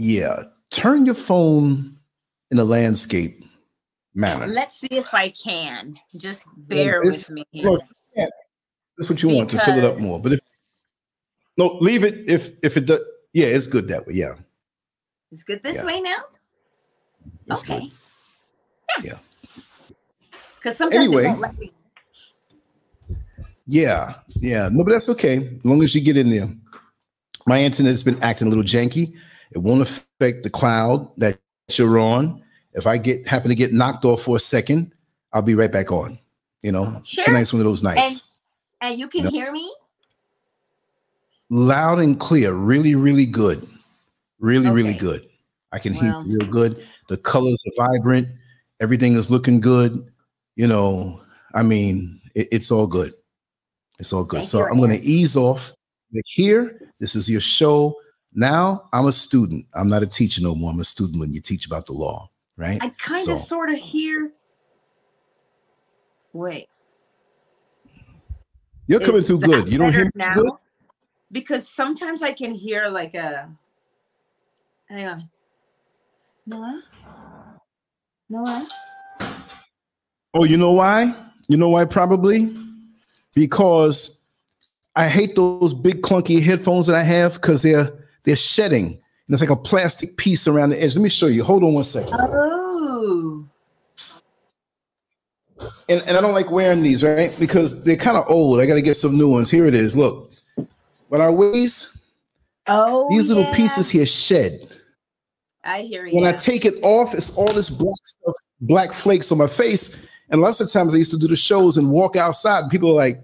Yeah, turn your phone in a landscape manner. Let's see if I can. Just bear with me here. Look, that's what you want to fill it up more. But if no, leave it if if it does. Yeah, it's good that way. Yeah, It's good this Yeah. way now? it's okay. good. Yeah, Because sometimes Anyway. it won't let me. yeah, yeah. No, but that's okay as long as you get in there. My internet's been acting a little janky. It won't affect the cloud that you're on. If I get happen to get knocked off for a second, I'll be right back on. You know, oh, Sure. tonight's one of those nights. And you can Yep. hear me? loud and clear, really, really good. Really, really good. I can Well. hear real good. The colors are vibrant. Everything is looking good. You know, I mean, it- it's all good. It's all good. Thank so I'm going to ease off here. This is your show. Now I'm a student. I'm not a teacher no more. I'm a student when you teach about the law, right? I kind So- of sort of hear. Wait. You're coming is through good. You don't hear me good? Because sometimes I can hear like a. Hang on. Noah? Noah? Oh, you know why? You know why? Probably because I hate those big clunky headphones that I have because they're they're shedding. And it's like a plastic piece around the edge. Let me show you. Hold on one second. Oh. And, and I don't like wearing these, right? Because they're kind of old. I got to get some new ones. Here it is. Look, when I waist, Oh. these little yeah. pieces here shed. I hear you. When I take it off, it's all this black stuff, black flakes on my face. And lots of times I used to do the shows and walk outside, and people are like,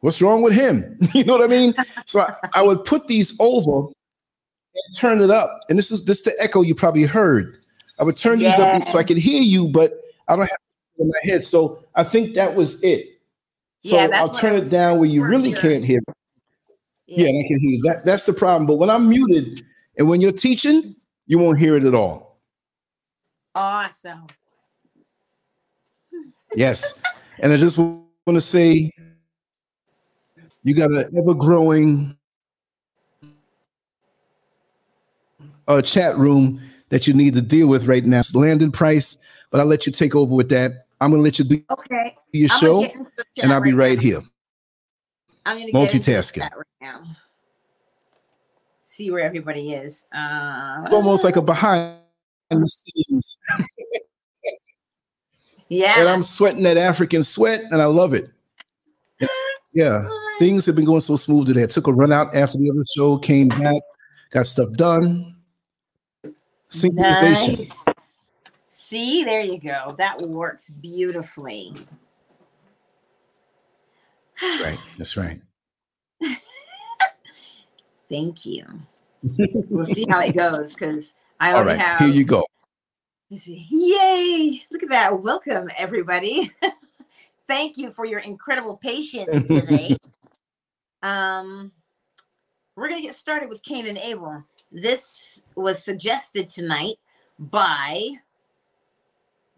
What's wrong with him? you know what I mean? So I, I would put these over and turn it up. And this is this the echo you probably heard. I would turn these up so I could hear you, but I don't have it in my head. So I think that was it. So Yeah, I'll turn it down where you really sure. can't hear. Yeah, and I can hear you. That that's the problem. But when I'm muted and when you're teaching, you won't hear it at all. Awesome. Yes. and I just want to say you got an ever growing uh, chat room that you need to deal with right now. It's Landon Price, but I'll let you take over with that. I'm going to let you do Okay. your I'm show get into the and I'll be right now. here. I'm gonna get into the Multitasking. right now. See where everybody is. Uh, almost like a behind the scenes. yeah. And I'm sweating that African sweat and I love it. Yeah. Things have been going so smooth today. I took a run out after the other show, came back, got stuff done. Synchronization. Nice. See, there you go. That works beautifully. That's right. That's right. Thank you. we'll see how it goes because I All already right. have. Here you go. Yay! Look at that. Welcome, everybody. Thank you for your incredible patience today. um, we're going to get started with Cain and Abel. This was suggested tonight by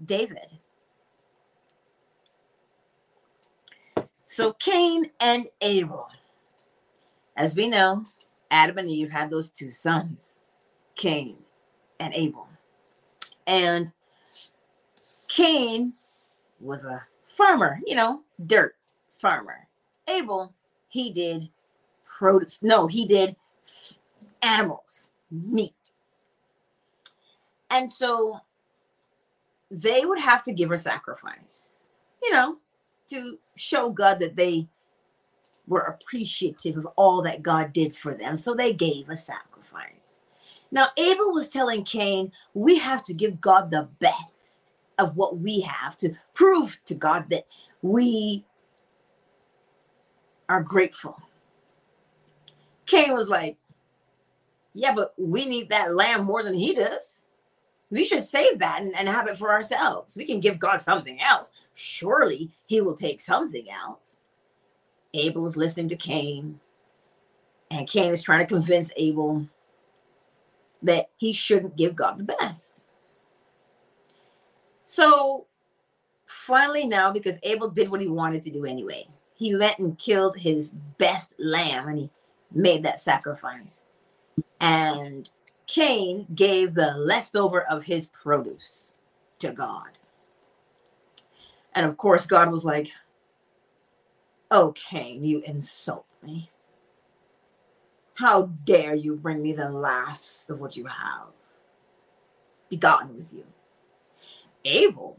David. So, Cain and Abel. As we know, Adam and Eve had those two sons, Cain and Abel. And Cain was a farmer, you know, dirt farmer. Abel, he did produce. No, he did animals, meat. And so they would have to give a sacrifice, you know, to show God that they were appreciative of all that God did for them. So they gave a sacrifice. Now, Abel was telling Cain, we have to give God the best of what we have to prove to God that we are grateful. Cain was like, yeah, but we need that lamb more than he does. We should save that and, and have it for ourselves. We can give God something else. Surely he will take something else. Abel is listening to Cain, and Cain is trying to convince Abel that he shouldn't give God the best. So finally, now, because Abel did what he wanted to do anyway, he went and killed his best lamb and he made that sacrifice. And Cain gave the leftover of his produce to God. And of course, God was like, Oh, Cain, you insult me. How dare you bring me the last of what you have? Begotten with you. Abel,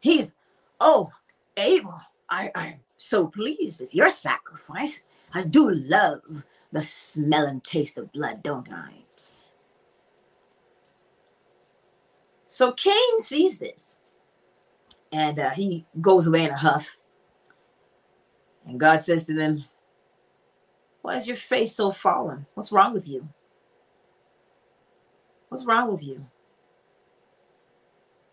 he's, oh, Abel, I, I'm so pleased with your sacrifice. I do love the smell and taste of blood, don't I? So Cain sees this and uh, he goes away in a huff. And God says to him, Why is your face so fallen? What's wrong with you? What's wrong with you?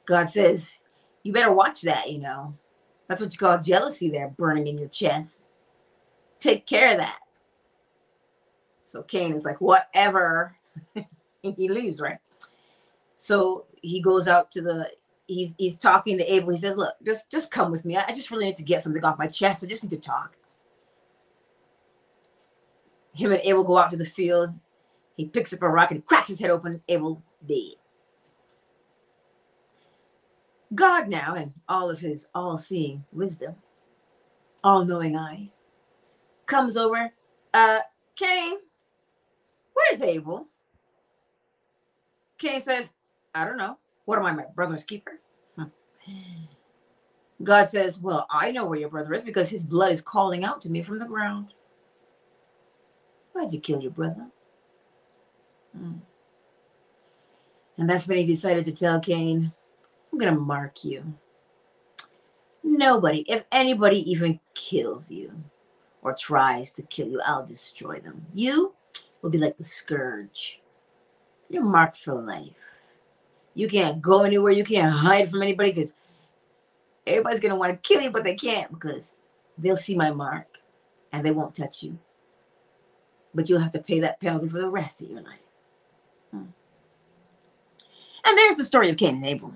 God says, You better watch that, you know. That's what you call jealousy there, burning in your chest. Take care of that. So Cain is like, Whatever. he leaves, right? So he goes out to the he's he's talking to Abel. He says, "Look, just just come with me. I, I just really need to get something off my chest. I just need to talk." Him and Abel go out to the field. He picks up a rock and cracks his head open. Abel dead. God now, and all of his all-seeing wisdom, all-knowing eye, comes over. Uh, Cain, where's Abel? Cain says, I don't know. What am I, my brother's keeper? God says, Well, I know where your brother is because his blood is calling out to me from the ground. Why'd you kill your brother? Hmm. And that's when he decided to tell Cain, I'm going to mark you. Nobody, if anybody even kills you or tries to kill you, I'll destroy them. You will be like the scourge. You're marked for life. You can't go anywhere. You can't hide from anybody because everybody's going to want to kill you, but they can't because they'll see my mark and they won't touch you. But you'll have to pay that penalty for the rest of your life. Hmm. And there's the story of Cain and Abel.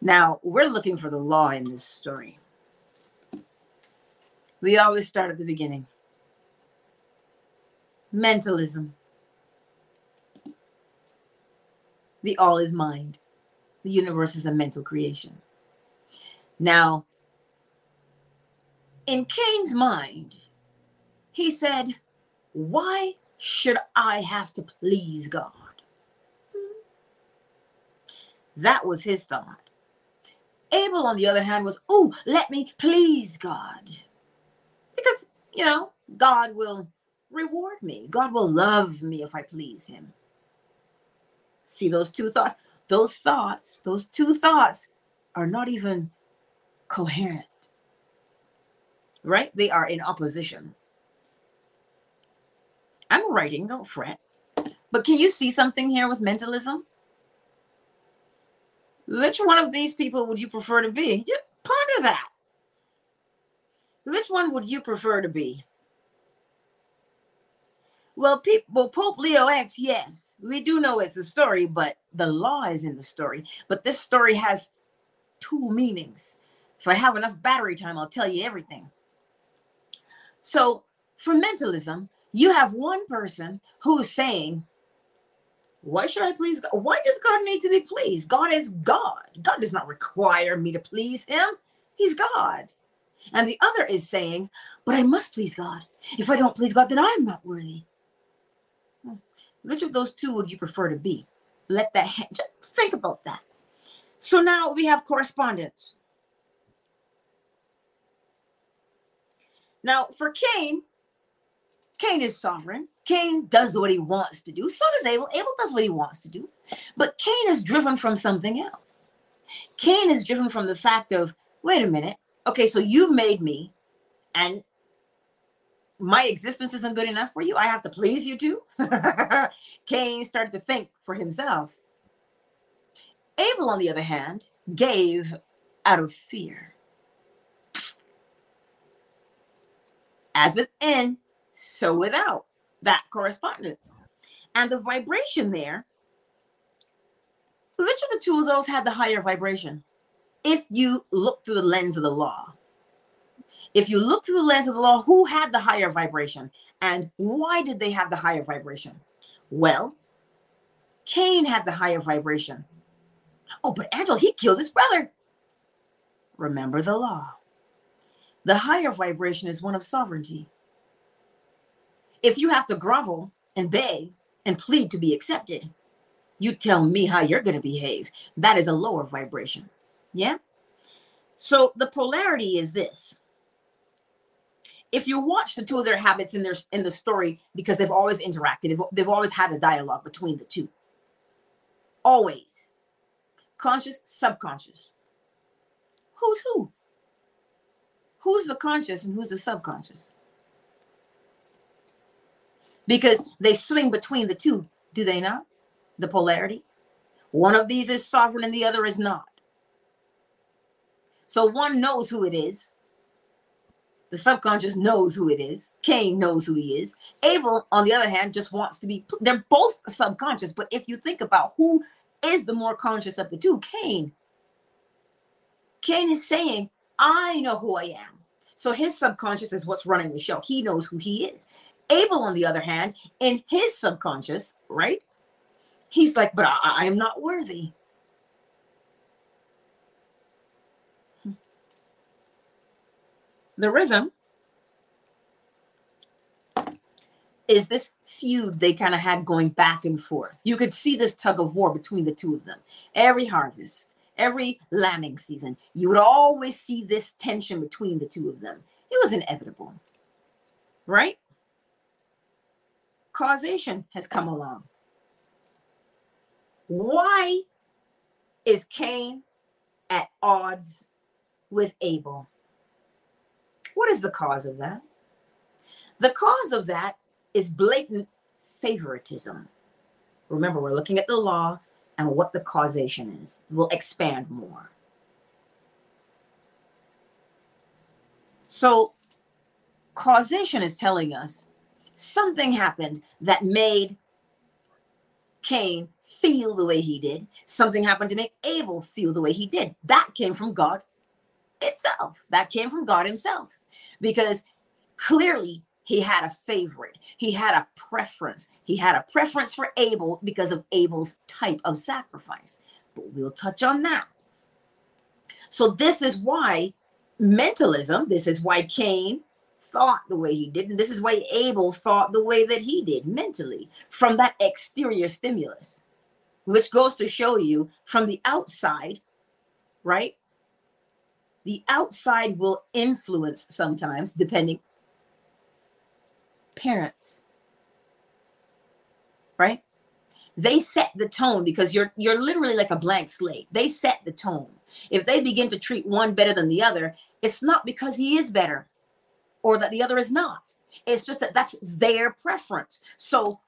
Now, we're looking for the law in this story. We always start at the beginning. Mentalism. the all is mind. The universe is a mental creation. Now, in Cain's mind, he said, Why should I have to please God? That was his thought. Abel, on the other hand, was, Oh, let me please God. Because, you know, God will reward me. God will love me if I please him. See those two thoughts? Those thoughts, those two thoughts are not even coherent, right? They are in opposition. I'm writing, don't fret. But can you see something here with mentalism? Which one of these people would you prefer to be? Just ponder that. Which one would you prefer to be? Well, people, Pope Leo X, yes, we do know it's a story, but the law is in the story. But this story has two meanings. If I have enough battery time, I'll tell you everything. So, for mentalism, you have one person who's saying, Why should I please God? Why does God need to be pleased? God is God. God does not require me to please him. He's God. And the other is saying, But I must please God. If I don't please God, then I'm not worthy. Hmm. Which of those two would you prefer to be? Let that think about that. So now we have correspondence. Now for Cain, Cain is sovereign. Cain does what he wants to do. So does Abel. Abel does what he wants to do. But Cain is driven from something else. Cain is driven from the fact of, wait a minute. Okay, so you made me, and my existence isn't good enough for you. I have to please you too. Cain started to think for himself. Abel, on the other hand, gave out of fear. As within, so without that correspondence. And the vibration there, which of the two of those had the higher vibration? If you look through the lens of the law, If you look through the lens of the law, who had the higher vibration and why did they have the higher vibration? Well, Cain had the higher vibration. Oh, but Angel, he killed his brother. Remember the law. The higher vibration is one of sovereignty. If you have to grovel and beg and plead to be accepted, you tell me how you're going to behave. That is a lower vibration. Yeah? So the polarity is this. If you watch the two of their habits in their in the story, because they've always interacted, they've, they've always had a dialogue between the two. Always. Conscious, subconscious. Who's who? Who's the conscious and who's the subconscious? Because they swing between the two, do they not? The polarity. One of these is sovereign and the other is not. So one knows who it is. The subconscious knows who it is. Cain knows who he is. Abel, on the other hand, just wants to be, they're both subconscious. But if you think about who is the more conscious of the two, Cain. Cain is saying, I know who I am. So his subconscious is what's running the show. He knows who he is. Abel, on the other hand, in his subconscious, right? He's like, but I, I am not worthy. The rhythm is this feud they kind of had going back and forth. You could see this tug of war between the two of them. Every harvest, every lambing season, you would always see this tension between the two of them. It was inevitable, right? Causation has come along. Why is Cain at odds with Abel? What is the cause of that? The cause of that is blatant favoritism. Remember, we're looking at the law and what the causation is. We'll expand more. So, causation is telling us something happened that made Cain feel the way he did. Something happened to make Abel feel the way he did. That came from God itself. That came from God Himself. Because clearly he had a favorite, he had a preference. He had a preference for Abel because of Abel's type of sacrifice. But we'll touch on that. So, this is why mentalism, this is why Cain thought the way he did, and this is why Abel thought the way that he did mentally from that exterior stimulus, which goes to show you from the outside, right? The outside will influence sometimes depending. Parents. Right? They set the tone because you're you're literally like a blank slate. They set the tone. If they begin to treat one better than the other it's not because he is better or that the other is not. It's just that that's their preference. So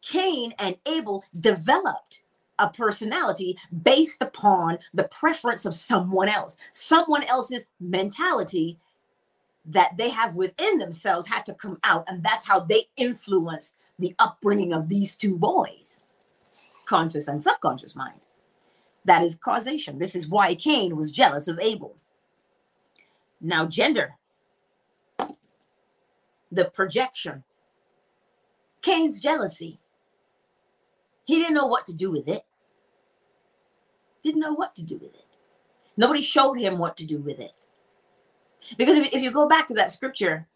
cain and abel developed a personality based upon the preference of someone else. Someone else's mentality that they have within themselves had to come out. And that's how they influenced the upbringing of these two boys conscious and subconscious mind. That is causation. This is why Cain was jealous of Abel. Now, gender, the projection. Cain's jealousy. He didn't know what to do with it didn't know what to do with it. Nobody showed him what to do with it. Because if, if you go back to that scripture,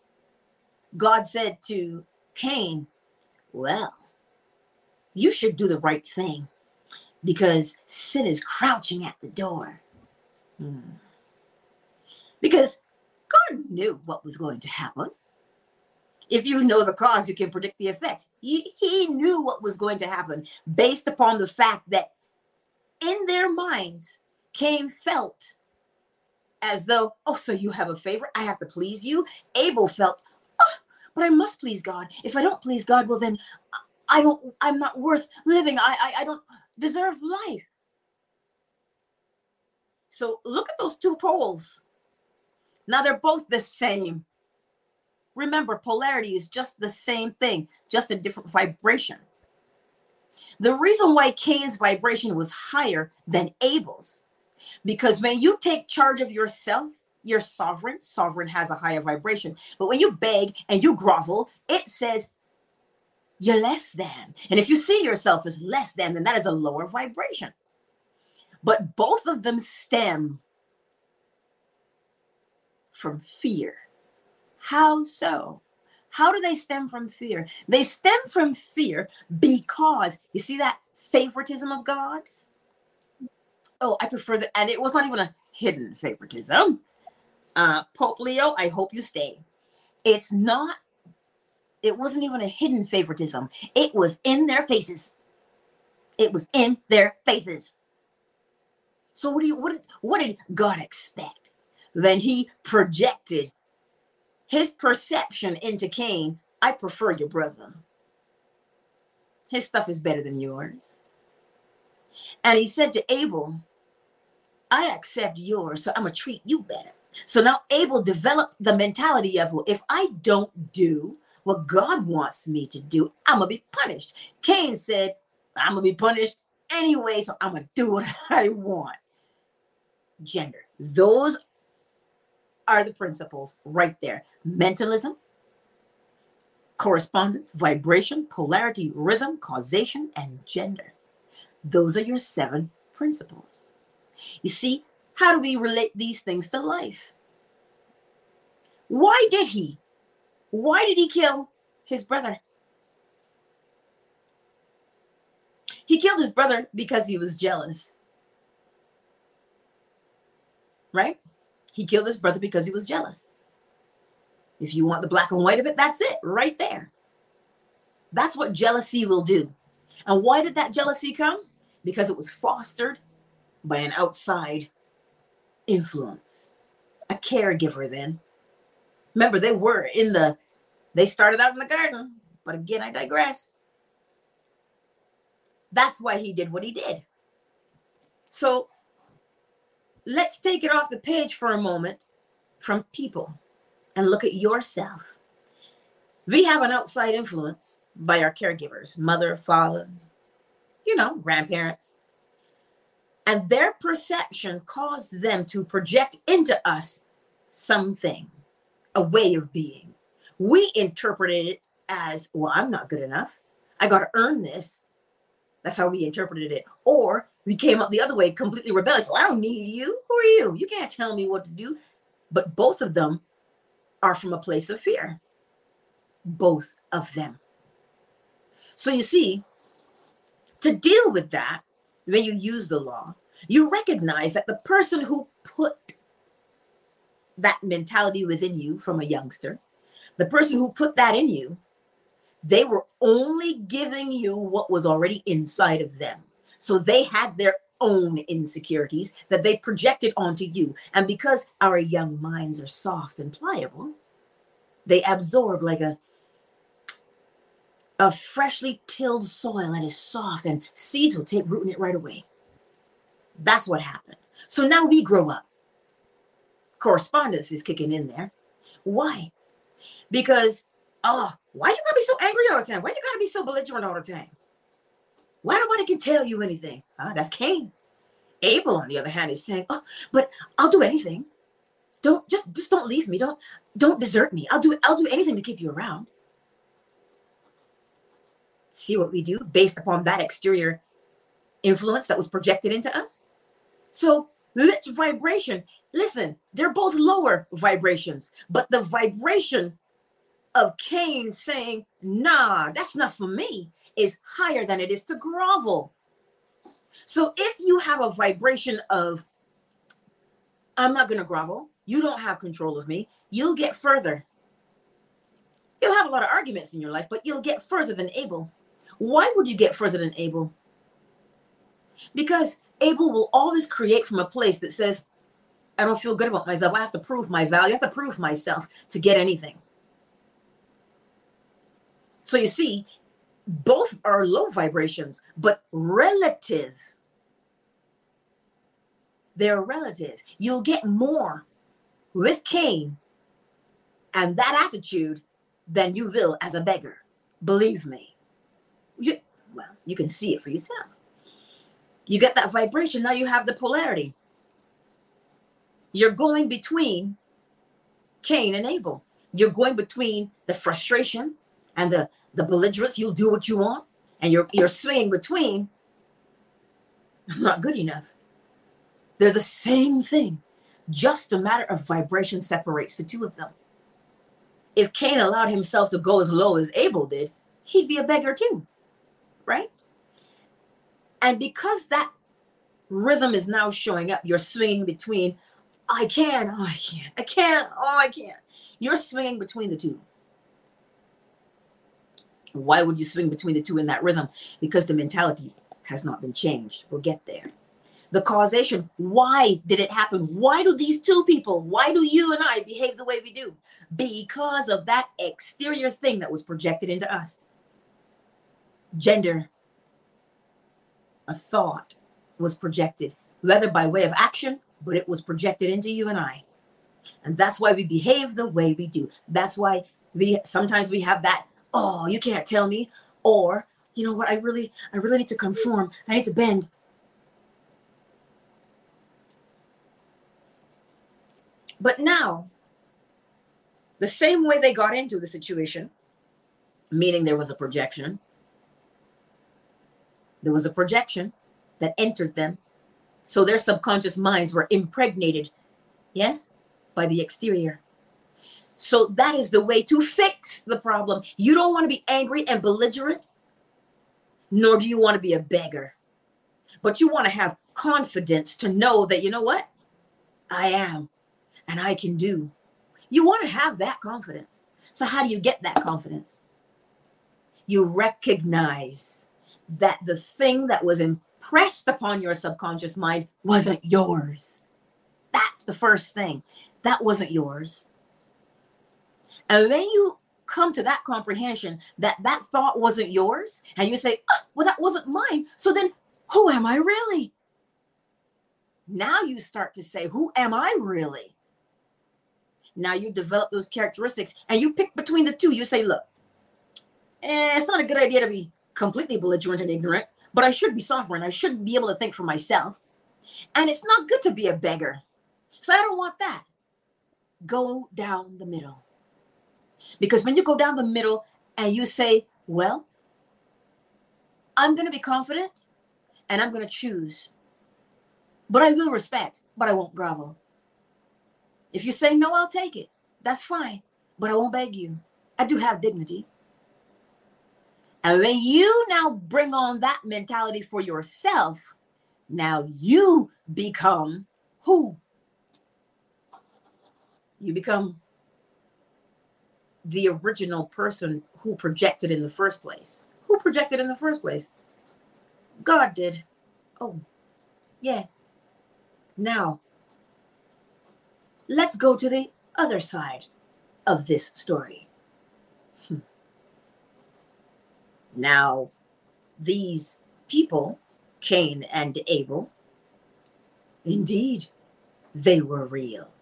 God said to Cain, Well, you should do the right thing because sin is crouching at the door. Hmm. Because God knew what was going to happen. If you know the cause, you can predict the effect. He, he knew what was going to happen based upon the fact that in their minds, Cain felt as though, oh, so you have a favorite? I have to please you. Abel felt, oh, but I must please God. If I don't please God, well, then I don't, I'm not worth living. I, I, I don't deserve life. So look at those two poles. Now they're both the same. Remember, polarity is just the same thing, just a different vibration. The reason why Cain's vibration was higher than Abel's, because when you take charge of yourself, you're sovereign, sovereign has a higher vibration. But when you beg and you grovel, it says you're less than. And if you see yourself as less than, then that is a lower vibration. But both of them stem from fear. How so? How do they stem from fear? They stem from fear because you see that favoritism of God's? Oh, I prefer that. And it was not even a hidden favoritism. Uh, Pope Leo, I hope you stay. It's not, it wasn't even a hidden favoritism. It was in their faces. It was in their faces. So what do you what what did God expect? when he projected his perception into Cain. I prefer your brother. His stuff is better than yours. And he said to Abel, I accept yours, so I'm going to treat you better. So now Abel developed the mentality of, well, if I don't do what God wants me to do, I'm going to be punished. Cain said, I'm going to be punished anyway, so I'm going to do what I want. Gender. Those are the principles right there mentalism, correspondence, vibration, polarity, rhythm, causation, and gender. Those are your seven principles. You see, how do we relate these things to life? Why did he? Why did he kill his brother? He killed his brother because he was jealous. Right? He killed his brother because he was jealous. If you want the black and white of it, that's it right there. That's what jealousy will do. And why did that jealousy come? Because it was fostered by an outside influence, a caregiver then. Remember, they were in the, they started out in the garden, but again, I digress. That's why he did what he did. So let's take it off the page for a moment from people and look at yourself. We have an outside influence by our caregivers, mother, father, you know, grandparents. And their perception caused them to project into us something, a way of being. We interpreted it as, well, I'm not good enough. I got to earn this. That's how we interpreted it. Or we came up the other way, completely rebellious. Well, I don't need you. Who are you? You can't tell me what to do. But both of them are from a place of fear. Both of them. So you see, to deal with that, when you use the law, you recognize that the person who put that mentality within you from a youngster, the person who put that in you, they were only giving you what was already inside of them. So they had their own insecurities that they projected onto you. And because our young minds are soft and pliable, they absorb like a a freshly tilled soil that is soft and seeds will take root in it right away. That's what happened. So now we grow up. Correspondence is kicking in there. Why? Because, oh, why you gotta be so angry all the time? Why you gotta be so belligerent all the time? Why nobody can tell you anything? Ah, that's Cain. Abel, on the other hand, is saying, "Oh, but I'll do anything. Don't just just don't leave me. Don't don't desert me. I'll do I'll do anything to keep you around." See what we do based upon that exterior influence that was projected into us. So which vibration? Listen, they're both lower vibrations, but the vibration of Cain saying, nah, that's not for me, is higher than it is to grovel. So if you have a vibration of, I'm not going to grovel, you don't have control of me, you'll get further. You'll have a lot of arguments in your life, but you'll get further than Abel. Why would you get further than Abel? Because Abel will always create from a place that says, I don't feel good about myself. I have to prove my value. I have to prove myself to get anything. So you see, both are low vibrations, but relative. They're relative. You'll get more with Cain and that attitude than you will as a beggar. Believe me. You, well, you can see it for yourself. You get that vibration, now you have the polarity. you're going between Cain and Abel. You're going between the frustration and the, the belligerence. You'll do what you want. And you're, you're swaying between, I'm not good enough. They're the same thing. Just a matter of vibration separates the two of them. If Cain allowed himself to go as low as Abel did, he'd be a beggar too, right? And because that rhythm is now showing up, you're swinging between, I can, oh, I can't, I can't, oh, I can't. You're swinging between the two. Why would you swing between the two in that rhythm? Because the mentality has not been changed. We'll get there. The causation, why did it happen? Why do these two people, why do you and I behave the way we do? Because of that exterior thing that was projected into us. Gender, a thought was projected, whether by way of action, but it was projected into you and I. And that's why we behave the way we do. That's why we sometimes we have that, oh, you can't tell me, or you know what, I really, I really need to conform. I need to bend. But now, the same way they got into the situation, meaning there was a projection, there was a projection that entered them. So their subconscious minds were impregnated, yes, by the exterior. So that is the way to fix the problem. You don't want to be angry and belligerent, nor do you want to be a beggar. But you want to have confidence to know that, you know what? I am and I can do. You want to have that confidence. So, how do you get that confidence? You recognize that the thing that was impressed upon your subconscious mind wasn't yours. That's the first thing. That wasn't yours. And when you come to that comprehension that that thought wasn't yours, and you say, oh, well, that wasn't mine. So then who am I really? Now you start to say, who am I really? Now you develop those characteristics and you pick between the two. You say, look, eh, it's not a good idea to be completely belligerent and ignorant, but I should be sovereign. I should be able to think for myself. And it's not good to be a beggar. So I don't want that. Go down the middle. Because when you go down the middle and you say, well, I'm going to be confident and I'm going to choose, but I will respect, but I won't grovel. If you say no, I'll take it. That's fine, but I won't beg you. I do have dignity. And when you now bring on that mentality for yourself, now you become who? You become the original person who projected in the first place. Who projected in the first place? God did. Oh, yes. Now, let's go to the other side of this story. Hmm. Now, these people, Cain and Abel, indeed, they were real.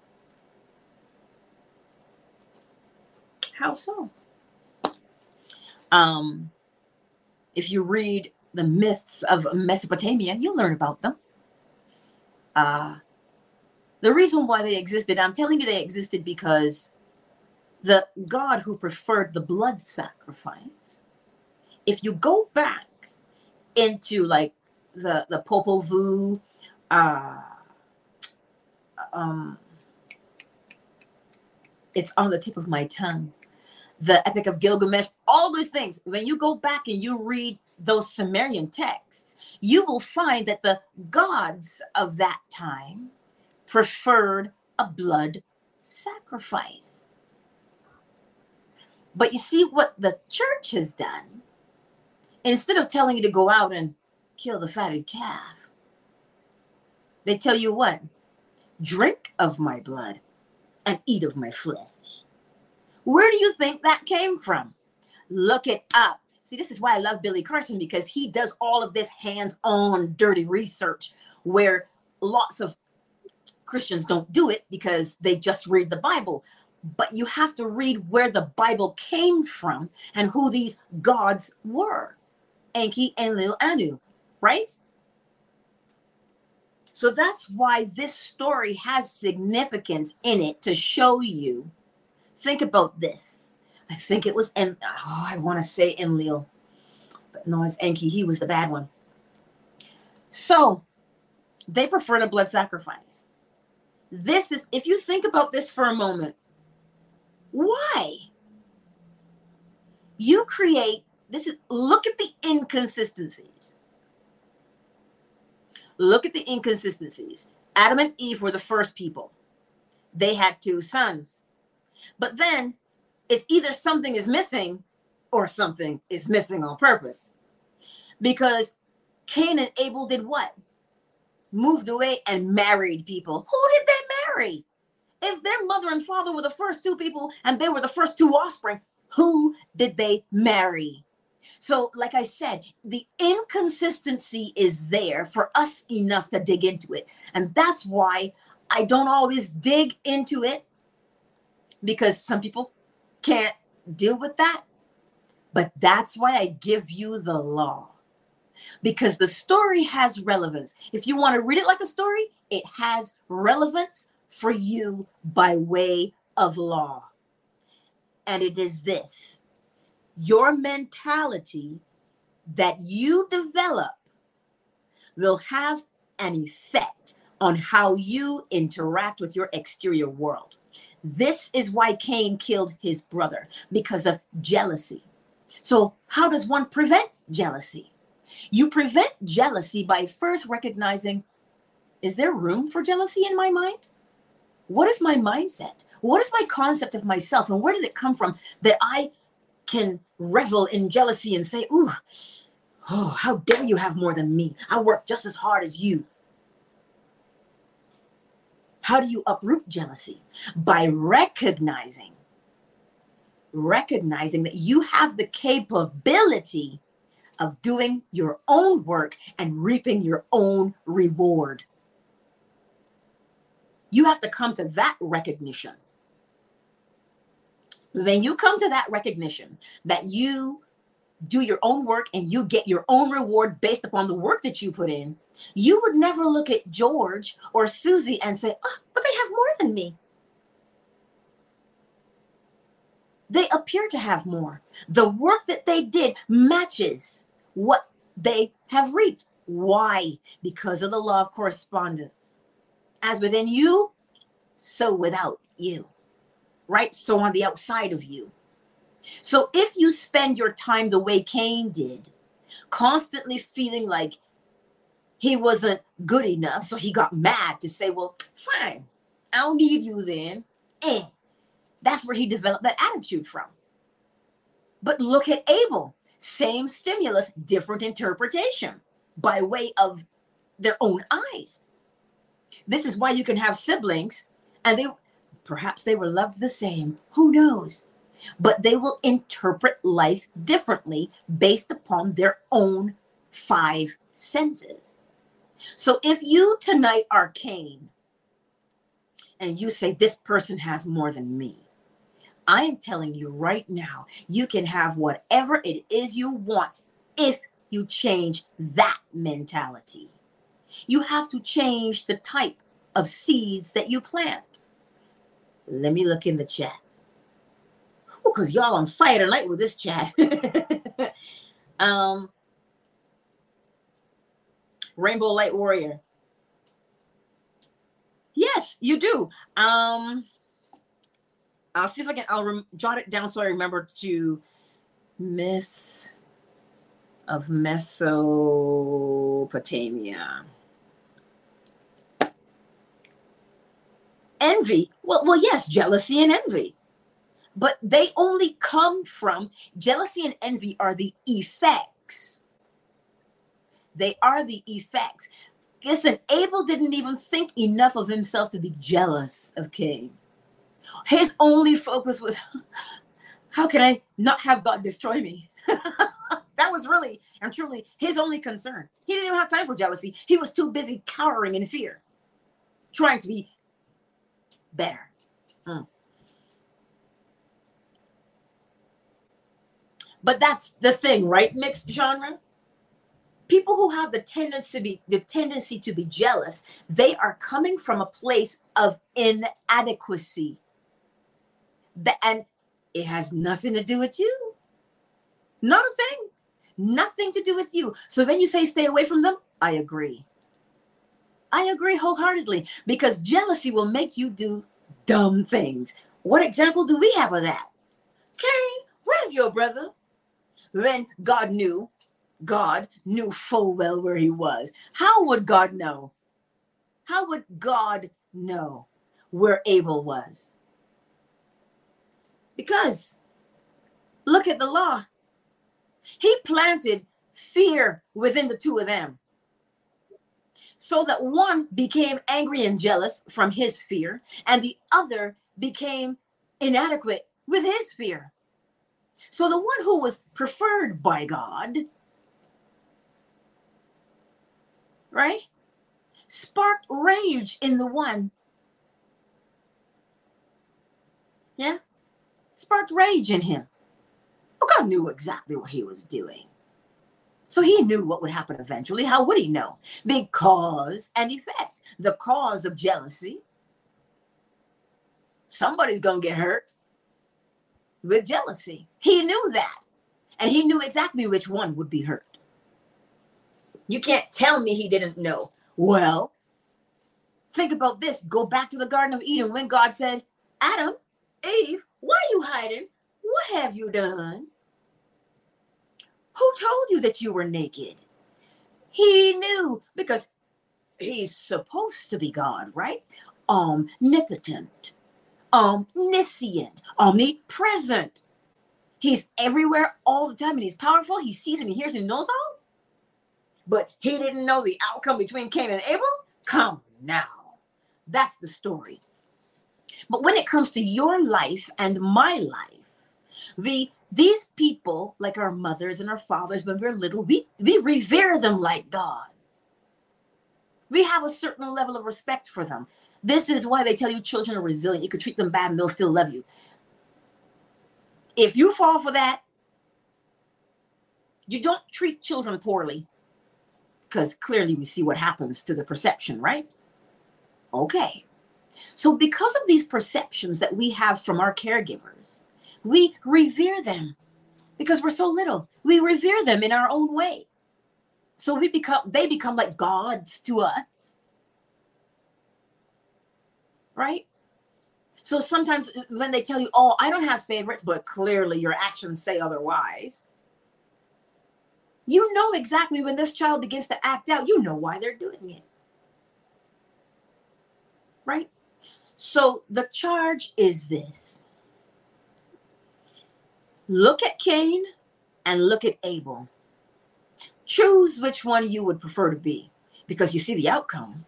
How so? Um, if you read the myths of Mesopotamia, you'll learn about them. Uh, the reason why they existed, I'm telling you they existed because the God who preferred the blood sacrifice, if you go back into like the the Popol Vuh, uh, um, it's on the tip of my tongue. The Epic of Gilgamesh, all those things. When you go back and you read those Sumerian texts, you will find that the gods of that time preferred a blood sacrifice. But you see what the church has done? Instead of telling you to go out and kill the fatted calf, they tell you what? Drink of my blood and eat of my flesh. Where do you think that came from? Look it up. See, this is why I love Billy Carson because he does all of this hands on dirty research where lots of Christians don't do it because they just read the Bible. But you have to read where the Bible came from and who these gods were Enki and Lil Anu, right? So that's why this story has significance in it to show you. Think about this. I think it was En. Oh, I want to say Enlil, but no, it's Enki. He was the bad one. So they prefer the blood sacrifice. This is, if you think about this for a moment, why? You create this is look at the inconsistencies. Look at the inconsistencies. Adam and Eve were the first people. They had two sons. But then it's either something is missing or something is missing on purpose. Because Cain and Abel did what? Moved away and married people. Who did they marry? If their mother and father were the first two people and they were the first two offspring, who did they marry? So, like I said, the inconsistency is there for us enough to dig into it. And that's why I don't always dig into it because some people can't deal with that. But that's why I give you the law because the story has relevance. If you want to read it like a story, it has relevance for you by way of law. And it is this your mentality that you develop will have an effect on how you interact with your exterior world. This is why Cain killed his brother because of jealousy. So, how does one prevent jealousy? You prevent jealousy by first recognizing is there room for jealousy in my mind? What is my mindset? What is my concept of myself? And where did it come from that I can revel in jealousy and say, Ooh, oh, how dare you have more than me? I work just as hard as you. How do you uproot jealousy? By recognizing, recognizing that you have the capability of doing your own work and reaping your own reward. You have to come to that recognition then you come to that recognition that you do your own work and you get your own reward based upon the work that you put in, you would never look at George or Susie and say, oh, but they have more than me. They appear to have more. The work that they did matches what they have reaped. Why? Because of the law of correspondence. As within you, so without you right? So on the outside of you. So if you spend your time the way Cain did, constantly feeling like he wasn't good enough, so he got mad to say, Well, fine, I don't need you then. Eh. That's where he developed that attitude from. But look at Abel, same stimulus, different interpretation by way of their own eyes. This is why you can have siblings and they Perhaps they were loved the same. Who knows? But they will interpret life differently based upon their own five senses. So if you tonight are Cain and you say, This person has more than me, I am telling you right now, you can have whatever it is you want if you change that mentality. You have to change the type of seeds that you plant. Let me look in the chat. Because y'all on fire tonight with this chat. um, Rainbow Light Warrior. Yes, you do. Um, I'll see if I can. I'll jot it down so I remember to miss of Mesopotamia. envy well well yes jealousy and envy but they only come from jealousy and envy are the effects. They are the effects. Listen abel didn't even think enough of himself to be jealous of cain. His only focus was how can i not have god destroy me? That was really and truly his only concern. He didn't even have time for jealousy. He was too busy cowering in fear trying to be better. Mm. But that's the thing, right? Mixed genre. people who have the tendency to be the tendency to be jealous, they are coming from a place of inadequacy. The, and it has nothing to do with you. Not a thing. Nothing to do with you. So when you say stay away from them, I agree. I agree wholeheartedly because jealousy will make you do dumb things. What example do we have of that? Cain, where's your brother? Then God knew, God knew full well where he was. How would God know? How would God know where Abel was? Because look at the law. He planted fear within the two of them so that one became angry and jealous from his fear, and the other became inadequate with his fear. So the one who was preferred by God, right, sparked rage in the one. Yeah, sparked rage in him. God knew exactly what he was doing. So he knew what would happen eventually. How would he know? Because and effect. The cause of jealousy. Somebody's going to get hurt with jealousy. He knew that. And he knew exactly which one would be hurt. You can't tell me he didn't know. Well, think about this. Go back to the Garden of Eden when God said, Adam, Eve, why are you hiding? What have you done? Who told you that you were naked? He knew because he's supposed to be God, right? Omnipotent, omniscient, omnipresent. He's everywhere all the time and he's powerful. He sees and he hears and he knows all. But he didn't know the outcome between Cain and Abel. Come now. That's the story. But when it comes to your life and my life, we these people, like our mothers and our fathers, when we're little, we, we revere them like God. We have a certain level of respect for them. This is why they tell you children are resilient. You can treat them bad and they'll still love you. If you fall for that, you don't treat children poorly because clearly we see what happens to the perception, right? Okay. So, because of these perceptions that we have from our caregivers, we revere them because we're so little. We revere them in our own way. So we become they become like gods to us. Right? So sometimes uh, when they tell you, "Oh, I don't have favorites," but clearly your actions say otherwise, you know exactly when this child begins to act out, you know why they're doing it. Right? So the charge is this Look at Cain and look at Abel. Choose which one you would prefer to be because you see the outcome.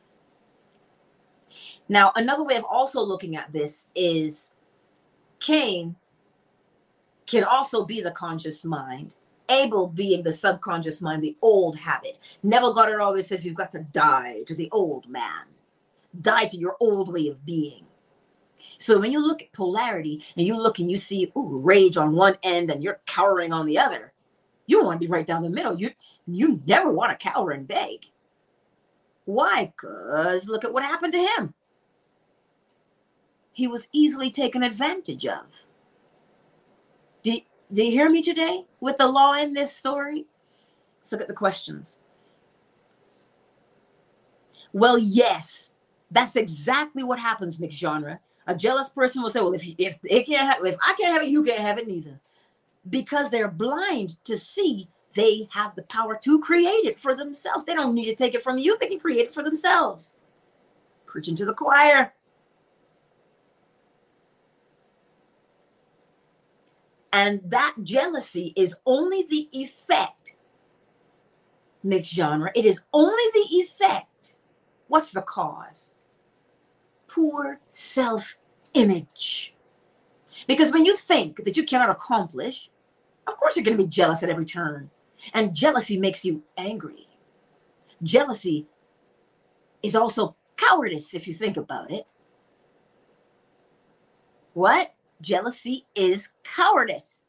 Now, another way of also looking at this is Cain can also be the conscious mind, Abel being the subconscious mind, the old habit. Neville Goddard always says you've got to die to the old man, die to your old way of being. So when you look at polarity and you look and you see ooh, rage on one end and you're cowering on the other, you want to be right down the middle. You you never want to cower and beg. Why? Because look at what happened to him. He was easily taken advantage of. Do, do you hear me today with the law in this story? Let's look at the questions. Well, yes, that's exactly what happens, mixed genre. A jealous person will say, "Well, if if it can't if I can't have it, you can't have it neither," because they're blind to see they have the power to create it for themselves. They don't need to take it from you; they can create it for themselves. Preaching to the choir. And that jealousy is only the effect, mixed genre. It is only the effect. What's the cause? poor self image. Because when you think that you cannot accomplish, of course you're going to be jealous at every turn. And jealousy makes you angry. Jealousy is also cowardice if you think about it. What? Jealousy is cowardice.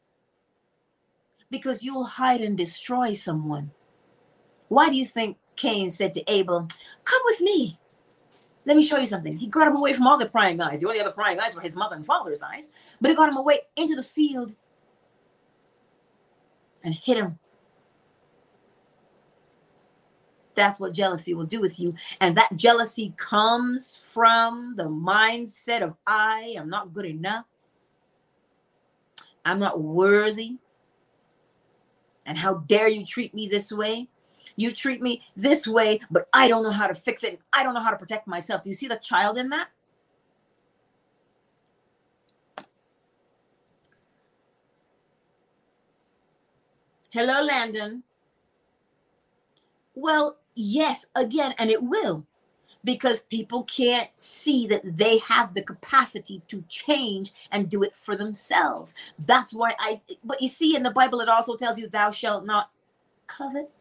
Because you'll hide and destroy someone. Why do you think Cain said to Abel, Come with me? Let me show you something. He got him away from all the prying eyes. The only other prying eyes were his mother and father's eyes, but he got him away into the field and hit him. That's what jealousy will do with you. And that jealousy comes from the mindset of I am not good enough. I'm not worthy. And how dare you treat me this way? You treat me this way, but I don't know how to fix it. I don't know how to protect myself. Do you see the child in that? Hello, Landon. Well, yes, again, and it will because people can't see that they have the capacity to change and do it for themselves. That's why I, but you see, in the Bible, it also tells you, Thou shalt not covet.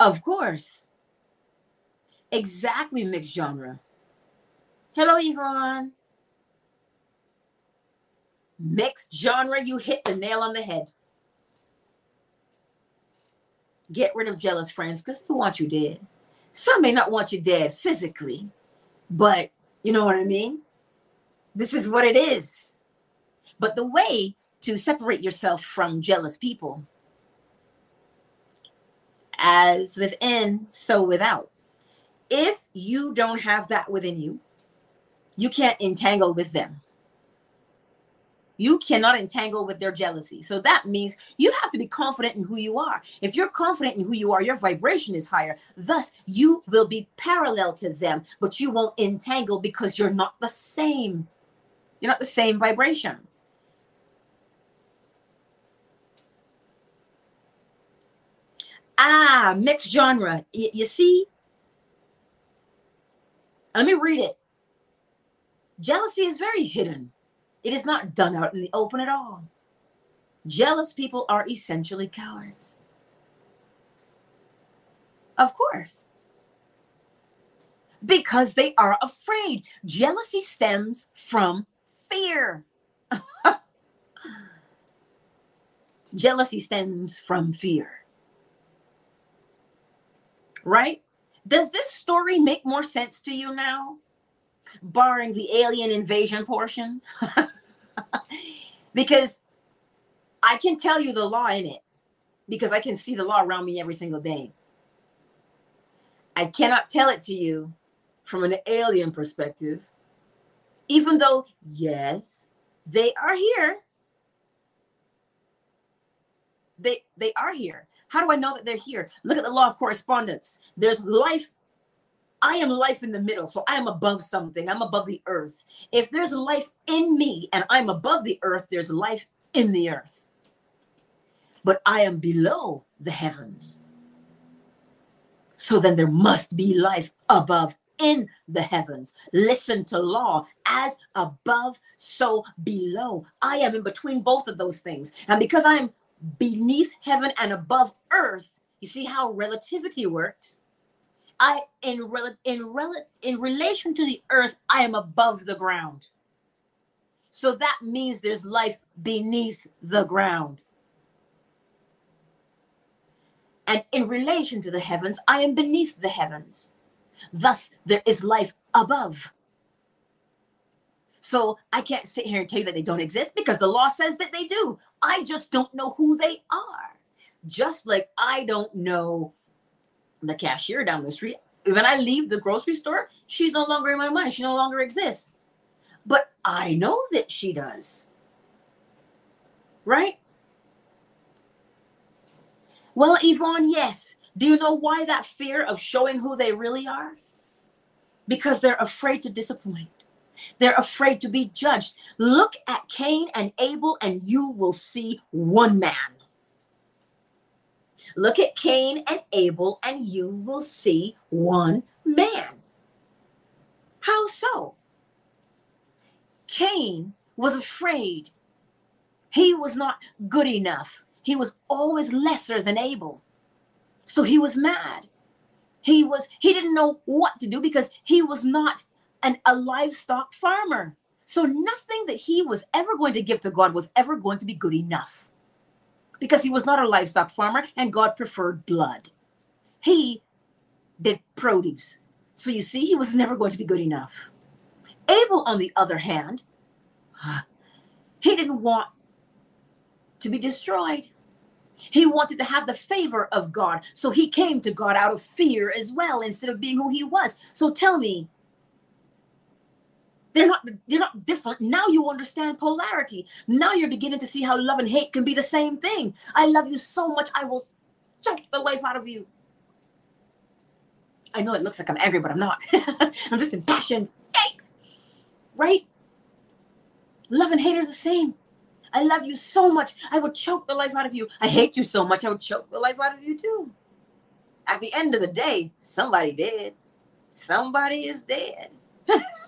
Of course. Exactly mixed genre. Hello, Yvonne. Mixed genre, you hit the nail on the head. Get rid of jealous friends because they want you dead. Some may not want you dead physically, but you know what I mean? This is what it is. But the way to separate yourself from jealous people, as within, so without. If you don't have that within you, you can't entangle with them you cannot entangle with their jealousy. So that means you have to be confident in who you are. If you're confident in who you are, your vibration is higher. Thus, you will be parallel to them, but you won't entangle because you're not the same. You're not the same vibration. Ah, mixed genre. Y- you see? Let me read it. Jealousy is very hidden it is not done out in the open at all. Jealous people are essentially cowards. Of course. Because they are afraid. Jealousy stems from fear. Jealousy stems from fear. Right? Does this story make more sense to you now? Barring the alien invasion portion? because I can tell you the law in it because I can see the law around me every single day. I cannot tell it to you from an alien perspective, even though, yes, they are here. They, they are here. How do I know that they're here? Look at the law of correspondence. There's life I am life in the middle. So I am above something. I'm above the earth. If there's life in me and I'm above the earth, there's life in the earth. But I am below the heavens. So then there must be life above in the heavens. Listen to law as above, so below. I am in between both of those things. And because I am beneath heaven and above earth, you see how relativity works? I in rel- in rel- in relation to the earth, I am above the ground. So that means there's life beneath the ground. And in relation to the heavens, I am beneath the heavens. Thus, there is life above. So I can't sit here and tell you that they don't exist because the law says that they do. I just don't know who they are. Just like I don't know the cashier down the street. When I leave the grocery store, she's no longer in my mind. She no longer exists. But I know that she does. Right? Well, Yvonne, yes. Do you know why that fear of showing who they really are? Because they're afraid to disappoint. They're afraid to be judged. Look at Cain and Abel, and you will see one man. Look at Cain and Abel, and you will see one man. How so? Cain was afraid. He was not good enough. He was always lesser than Abel. So he was mad. He was he didn't know what to do because he was not an, a livestock farmer. So nothing that he was ever going to give to God was ever going to be good enough because he was not a livestock farmer and God preferred blood. He did produce. So you see, he was never going to be good enough. Abel, on the other hand, uh, he didn't want to be destroyed. He wanted to have the favor of God. So he came to God out of fear as well instead of being who he was. So tell me, they're not they're not different. Now you understand polarity. Now you're beginning to see how love and hate can be the same thing. I love you so much I will choke the life out of you. I know it looks like I'm angry, but I'm not. I'm just impassioned. Yikes. Right? Love and hate are the same. I love you so much. I would choke the life out of you. I hate you so much. I would choke the life out of you too. At the end of the day, somebody dead. Somebody is dead.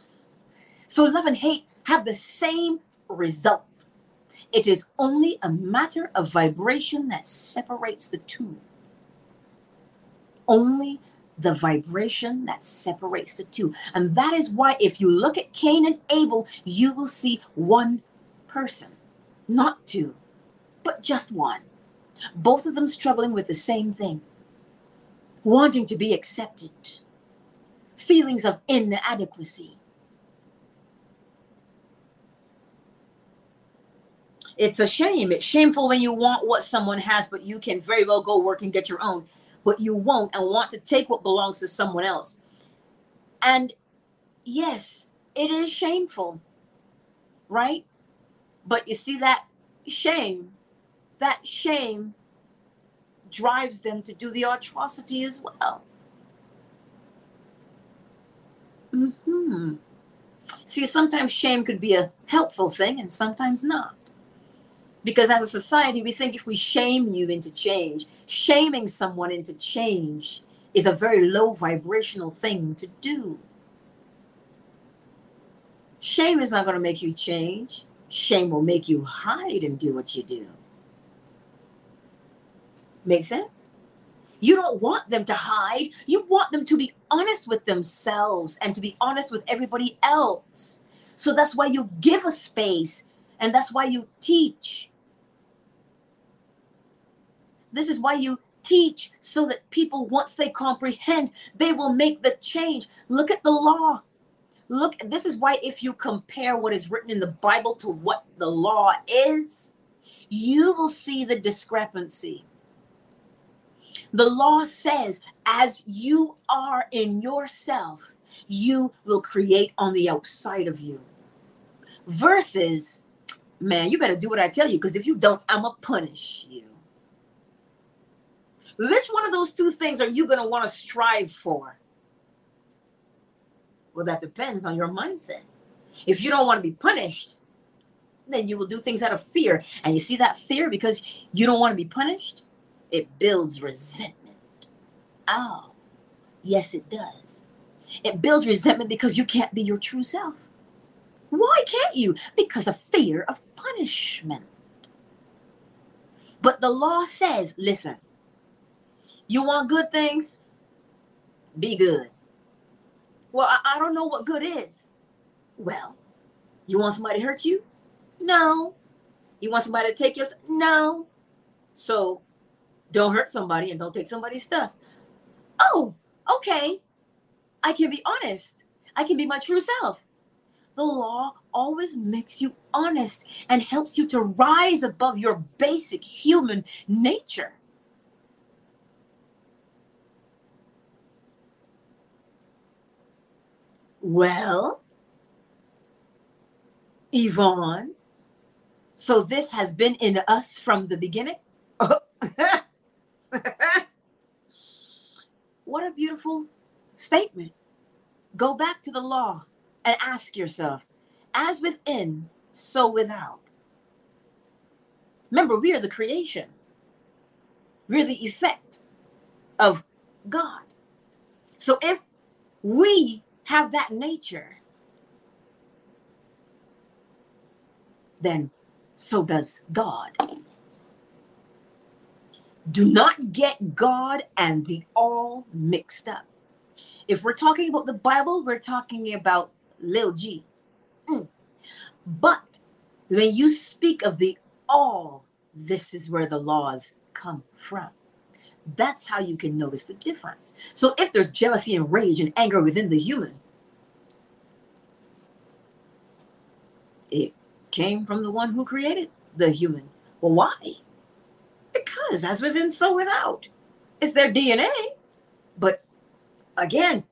so love and hate have the same result. It is only a matter of vibration that separates the two. Only the vibration that separates the two. And that is why, if you look at Cain and Abel, you will see one person, not two, but just one. Both of them struggling with the same thing wanting to be accepted, feelings of inadequacy. It's a shame. It's shameful when you want what someone has, but you can very well go work and get your own but you won't and want to take what belongs to someone else. And yes, it is shameful, right? But you see that shame, that shame drives them to do the atrocity as well. Hmm. See, sometimes shame could be a helpful thing and sometimes not. Because as a society, we think if we shame you into change, shaming someone into change is a very low vibrational thing to do. Shame is not going to make you change. Shame will make you hide and do what you do. Make sense? You don't want them to hide. You want them to be honest with themselves and to be honest with everybody else. So that's why you give a space and that's why you teach. This is why you teach so that people, once they comprehend, they will make the change. Look at the law. Look, this is why if you compare what is written in the Bible to what the law is, you will see the discrepancy. The law says, as you are in yourself, you will create on the outside of you. Versus, man, you better do what I tell you, because if you don't, I'm going to punish you. Which one of those two things are you going to want to strive for? Well, that depends on your mindset. If you don't want to be punished, then you will do things out of fear. And you see that fear because you don't want to be punished? It builds resentment. Oh, yes, it does. It builds resentment because you can't be your true self. Why can't you? Because of fear of punishment. But the law says listen, you want good things? Be good. Well, I, I don't know what good is. Well, you want somebody to hurt you? No. You want somebody to take your no. So don't hurt somebody and don't take somebody's stuff. Oh, okay. I can be honest. I can be my true self. The law always makes you honest and helps you to rise above your basic human nature. Well, Yvonne, so this has been in us from the beginning. what a beautiful statement. Go back to the law and ask yourself, as within, so without. Remember, we are the creation, we're the effect of God. So if we have that nature, then so does God. Do not get God and the all mixed up. If we're talking about the Bible, we're talking about Lil G. Mm. But when you speak of the all, this is where the laws come from. That's how you can notice the difference. So if there's jealousy and rage and anger within the human, it came from the one who created the human. Well, why? Because as within, so without. It's their DNA. But again,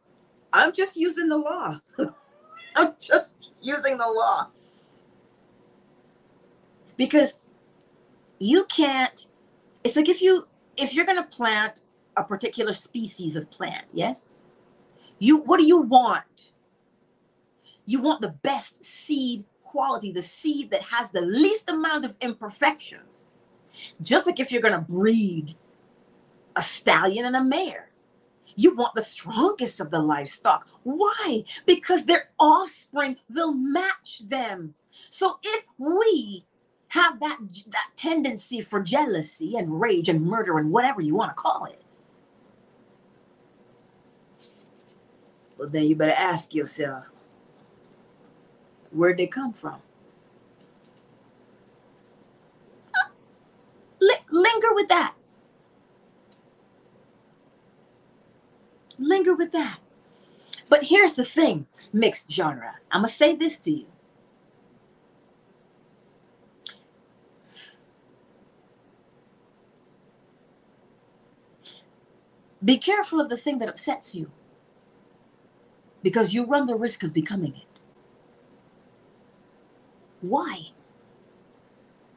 I'm just using the law. I'm just using the law. Because you can't, it's like if you if you're gonna plant a particular species of plant, yes? You what do you want? You want the best seed quality, the seed that has the least amount of imperfections. Just like if you're gonna breed a stallion and a mare. You want the strongest of the livestock. Why? Because their offspring will match them. So if we have that that tendency for jealousy and rage and murder and whatever you want to call it, well then you better ask yourself, where'd they come from? Uh, linger with that. linger with that. But here's the thing, mixed genre. I'm going to say this to you. Be careful of the thing that upsets you because you run the risk of becoming it. Why?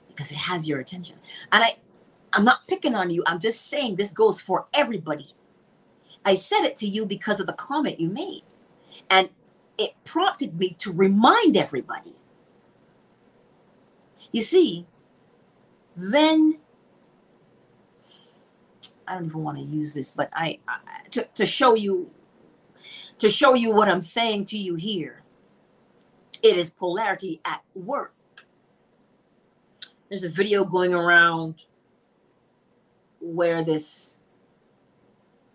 Because it has your attention. And I I'm not picking on you. I'm just saying this goes for everybody. I said it to you because of the comment you made. And it prompted me to remind everybody. You see, then I don't even want to use this, but I, I to, to show you to show you what I'm saying to you here. It is polarity at work. There's a video going around where this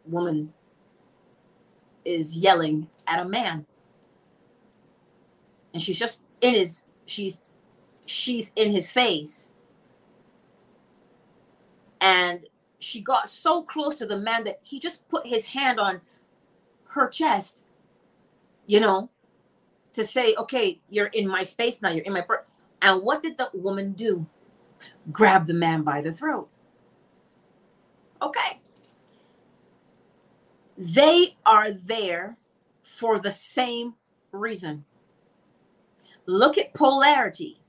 woman is yelling at a man. And she's just in his she's she's in his face. And she got so close to the man that he just put his hand on her chest, you know, to say, okay, you're in my space now, you're in my per-. And what did the woman do? Grab the man by the throat. Okay. They are there for the same reason. Look at polarity,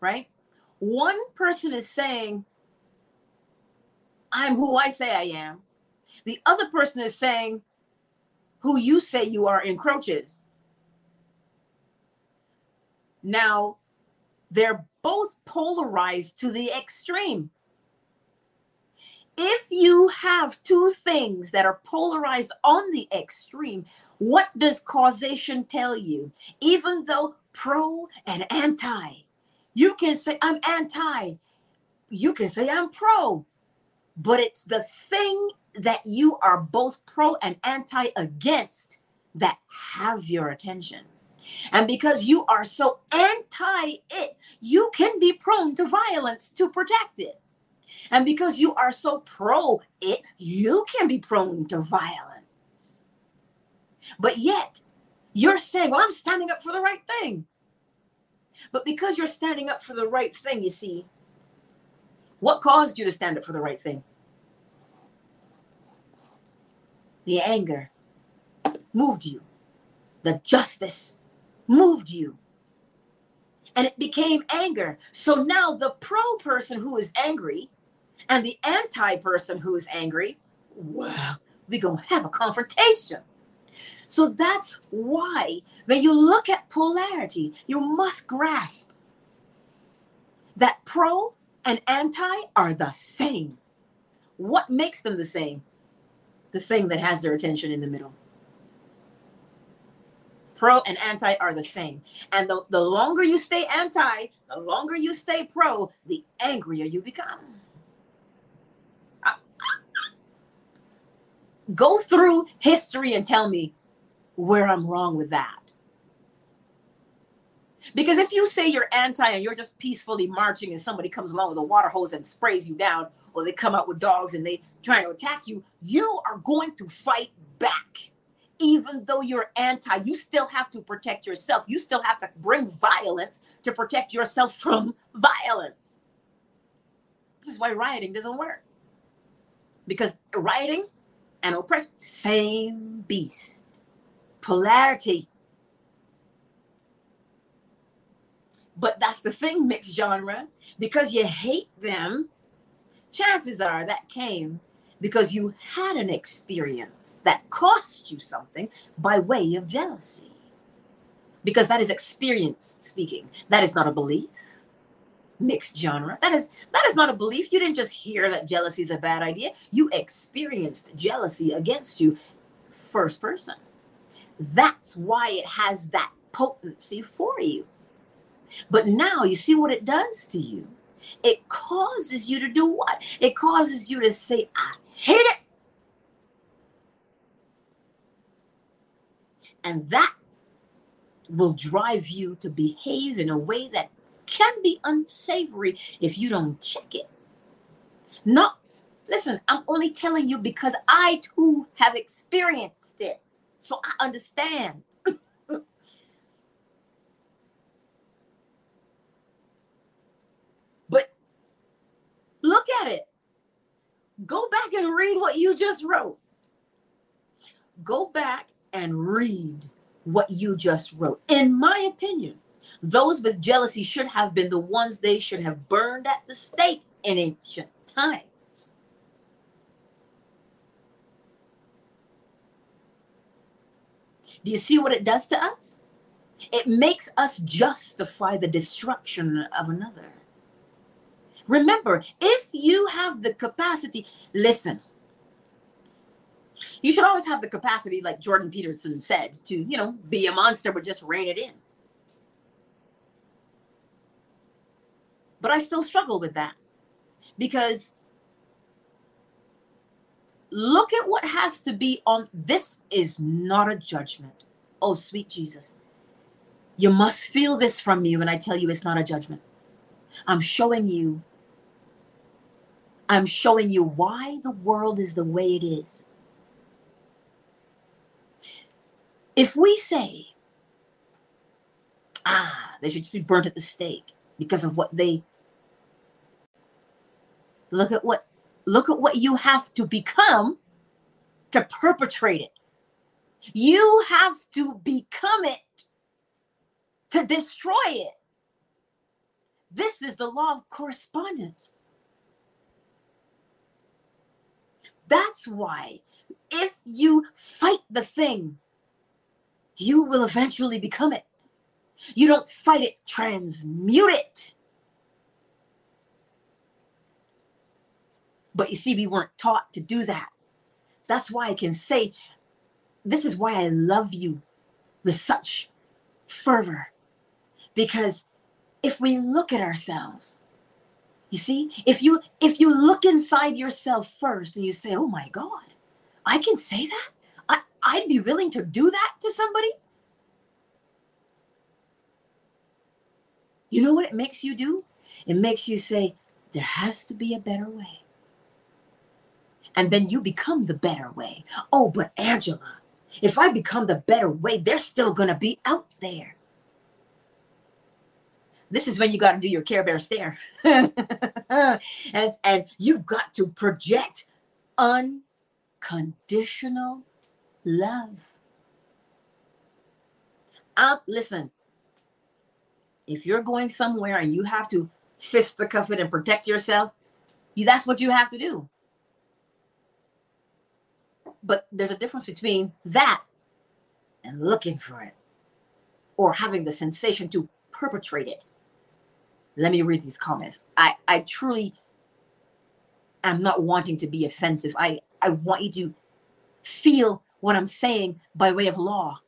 right? One person is saying, I'm who I say I am. The other person is saying, who you say you are encroaches. Now, they're both polarized to the extreme if you have two things that are polarized on the extreme, what does causation tell you? Even though pro and anti, you can say, I'm anti, you can say, I'm pro, but it's the thing that you are both pro and anti against that have your attention. And because you are so anti it, you can be prone to violence to protect it. And because you are so pro it, you can be prone to violence. But yet, you're saying, well, I'm standing up for the right thing. But because you're standing up for the right thing, you see, what caused you to stand up for the right thing? The anger moved you, the justice moved you. And it became anger. So now the pro person who is angry and the anti person who is angry, well, we're going to have a confrontation. So that's why when you look at polarity, you must grasp that pro and anti are the same. What makes them the same? The thing that has their attention in the middle. Pro and anti are the same. And the, the longer you stay anti, the longer you stay pro, the angrier you become. go through history and tell me where I'm wrong with that. Because if you say you're anti and you're just peacefully marching and somebody comes along with a water hose and sprays you down, or they come out with dogs and they try to attack you, you are going to fight back. Even though you're anti, you still have to protect yourself. You still have to bring violence to protect yourself from violence. This is why rioting doesn't work. Because rioting and oppression, same beast. Polarity. But that's the thing, mixed genre. Because you hate them, chances are that came because you had an experience that cost you something by way of jealousy. Because that is experience speaking. That is not a belief. Mixed genre. That is that is not a belief. You didn't just hear that jealousy is a bad idea. You experienced jealousy against you first person. That's why it has that potency for you. But now you see what it does to you. It causes you to do what? It causes you to say, I hate it. And that will drive you to behave in a way that can be unsavory if you don't check it. Not, listen, I'm only telling you because I too have experienced it. So I understand. but look at it. Go back and read what you just wrote. Go back and read what you just wrote. In my opinion, those with jealousy should have been the ones they should have burned at the stake in ancient times. Do you see what it does to us? It makes us justify the destruction of another. Remember, if you have the capacity, listen, you should always have the capacity, like Jordan Peterson said, to, you know, be a monster, but just rein it in. But I still struggle with that because look at what has to be on this is not a judgment. Oh, sweet Jesus. You must feel this from me when I tell you it's not a judgment. I'm showing you I'm showing you why the world is the way it is. If we say, ah, they should just be burnt at the stake because of what they look at what look at what you have to become to perpetrate it. You have to become it to destroy it. This is the law of correspondence. That's why if you fight the thing, you will eventually become it. You don't fight it, transmute it. But you see, we weren't taught to do that. That's why I can say, this is why I love you with such fervor. Because if we look at ourselves, you see, if you if you look inside yourself first and you say, "Oh my God, I can say that," I I'd be willing to do that to somebody. You know what it makes you do? It makes you say, "There has to be a better way," and then you become the better way. Oh, but Angela, if I become the better way, they're still gonna be out there this is when you got to do your care bear stare. And and you've got to project unconditional love. Um listen if you're going somewhere and you have to fist the cuff it and protect yourself you, that's what you have to do. But there's a difference between that and looking for it or having the sensation to perpetrate it let me read these comments. I, I truly am not wanting to be offensive. I, I want you to feel what I'm saying by way of law.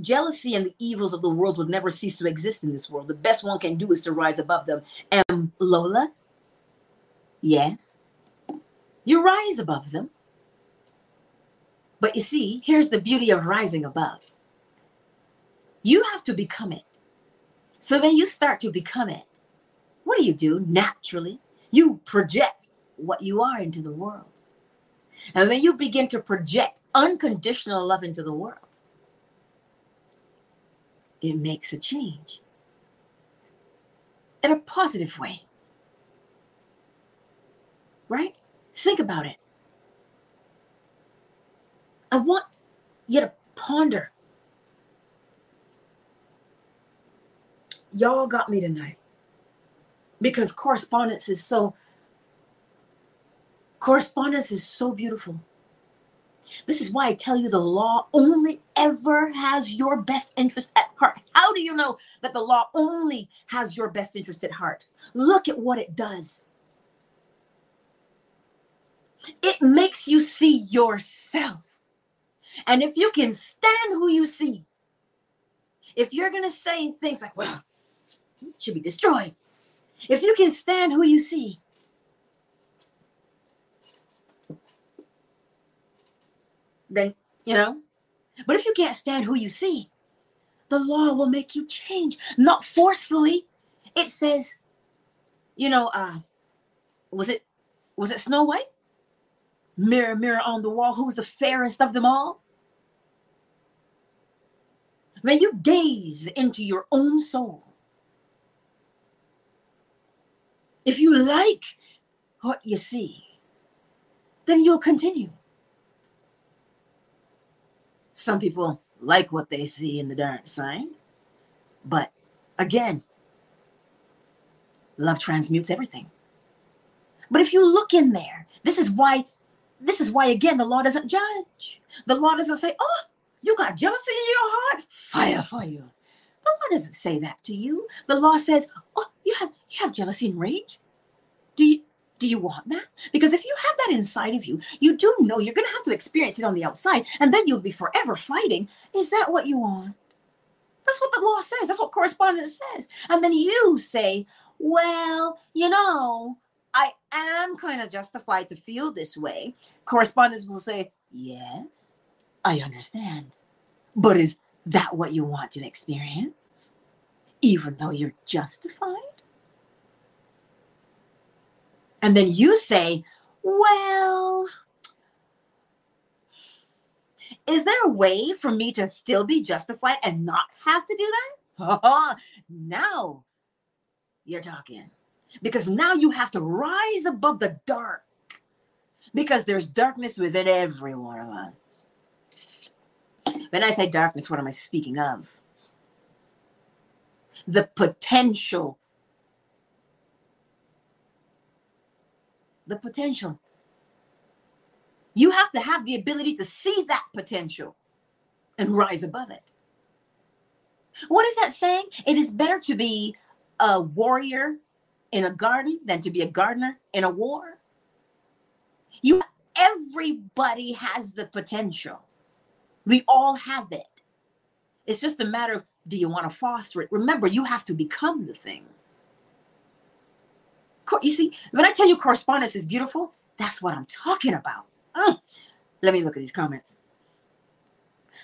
Jealousy and the evils of the world will never cease to exist in this world. The best one can do is to rise above them. And Lola, yes, you rise above them. But you see, here's the beauty of rising above. You have to become it. So when you start to become it, what do you do naturally? You project what you are into the world. And when you begin to project unconditional love into the world, it makes a change in a positive way. Right? Think about it. I want you to ponder. Y'all got me tonight because correspondence is so correspondence is so beautiful. This is why I tell you the law only ever has your best interest at heart. How do you know that the law only has your best interest at heart? Look at what it does. It makes you see yourself. And if you can stand who you see, if you're going to say things like, well, should be destroyed, if you can stand who you see, then, you know, but if you can't stand who you see, the law will make you change, not forcefully. It says, you know, uh, was it was it Snow White? Mirror, mirror on the wall, who's the fairest of them all? When you gaze into your own soul, if you like what you see, then you'll continue. Some people like what they see in the dark sign, but again, love transmutes everything. But if you look in there, this is why, this is why again the law doesn't judge. The law doesn't say, "Oh, you got jealousy in your heart, fire for you." The law doesn't say that to you. The law says, "Oh, you have you have jealousy and rage. Do you do you want that? Because if you have that inside of you, you do know you're going to have to experience it on the outside, and then you'll be forever fighting. Is that what you want? That's what the law says. That's what correspondence says. And then you say, well, you know, I am kind of justified to feel this way. Correspondence will say, yes, I understand. But is that what you want to experience? Even though you're justified? And then you say, well, is there a way for me to still be justified and not have to do that? now you're talking. Because now you have to rise above the dark. Because there's darkness within every one of us. When I say darkness, what am I speaking of? The potential the potential. You have to have the ability to see that potential and rise above it. What is that saying? It is better to be a warrior in a garden than to be a gardener in a war. You everybody has the potential. We all have it. It's just a matter of do you want to foster it? Remember, you have to become the thing. You see, when I tell you correspondence is beautiful, that's what I'm talking about. Mm. Let me look at these comments.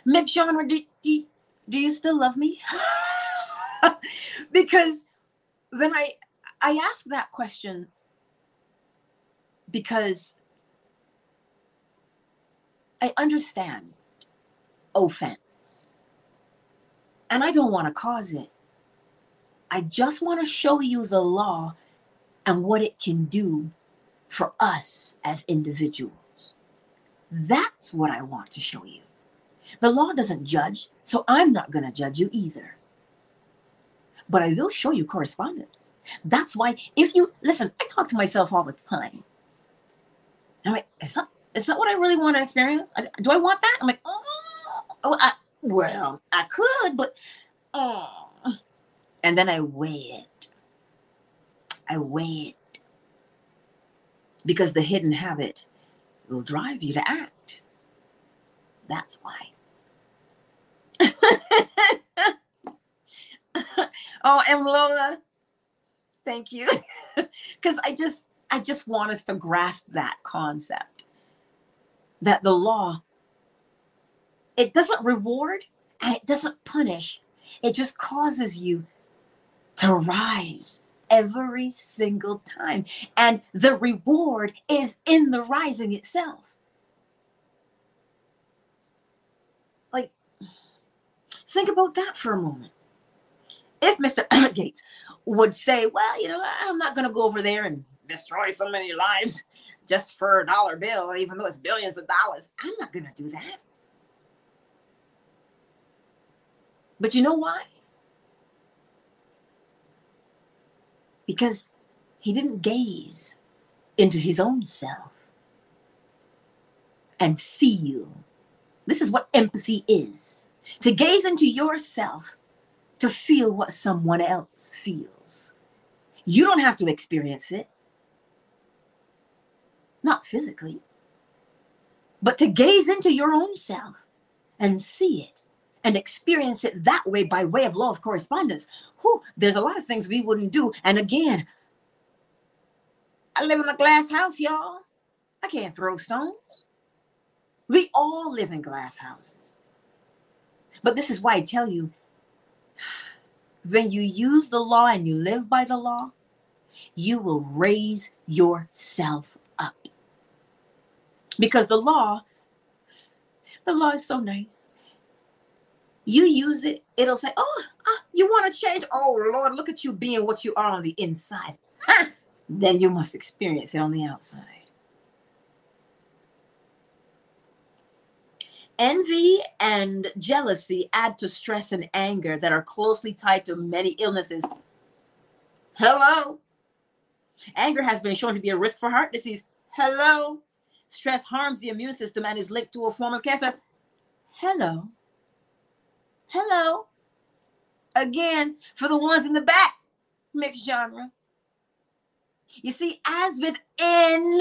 Meg Genre, do, do, do you still love me? because when I I ask that question because I understand offense. And I don't want to cause it. I just want to show you the law and what it can do for us as individuals. That's what I want to show you. The law doesn't judge, so I'm not going to judge you either. But I will show you correspondence. That's why, if you listen, I talk to myself all the time. I'm like, is that, is that what I really want to experience? Do I want that? I'm like, oh, oh I, well, I could, but oh. And then I weigh it. I weigh it because the hidden habit will drive you to act. That's why. oh, and Lola, thank you. Because I just, I just want us to grasp that concept that the law it doesn't reward and it doesn't punish. It just causes you to rise every single time. And the reward is in the rising itself. Like, think about that for a moment. If Mr. Gates would say, Well, you know, I'm not going to go over there and destroy so many lives just for a dollar bill, even though it's billions of dollars, I'm not going to do that. But you know why? Because he didn't gaze into his own self and feel. This is what empathy is to gaze into yourself to feel what someone else feels. You don't have to experience it, not physically, but to gaze into your own self and see it and experience it that way by way of law of correspondence. Whew, there's a lot of things we wouldn't do. And again, I live in a glass house, y'all. I can't throw stones. We all live in glass houses. But this is why I tell you when you use the law and you live by the law, you will raise yourself up. Because the law, the law is so nice. You use it, it'll say, Oh, oh you want to change? Oh, Lord, look at you being what you are on the inside. then you must experience it on the outside. Envy and jealousy add to stress and anger that are closely tied to many illnesses. Hello. Anger has been shown to be a risk for heart disease. Hello. Stress harms the immune system and is linked to a form of cancer. Hello. Hello. Again, for the ones in the back, mixed genre. You see, as within,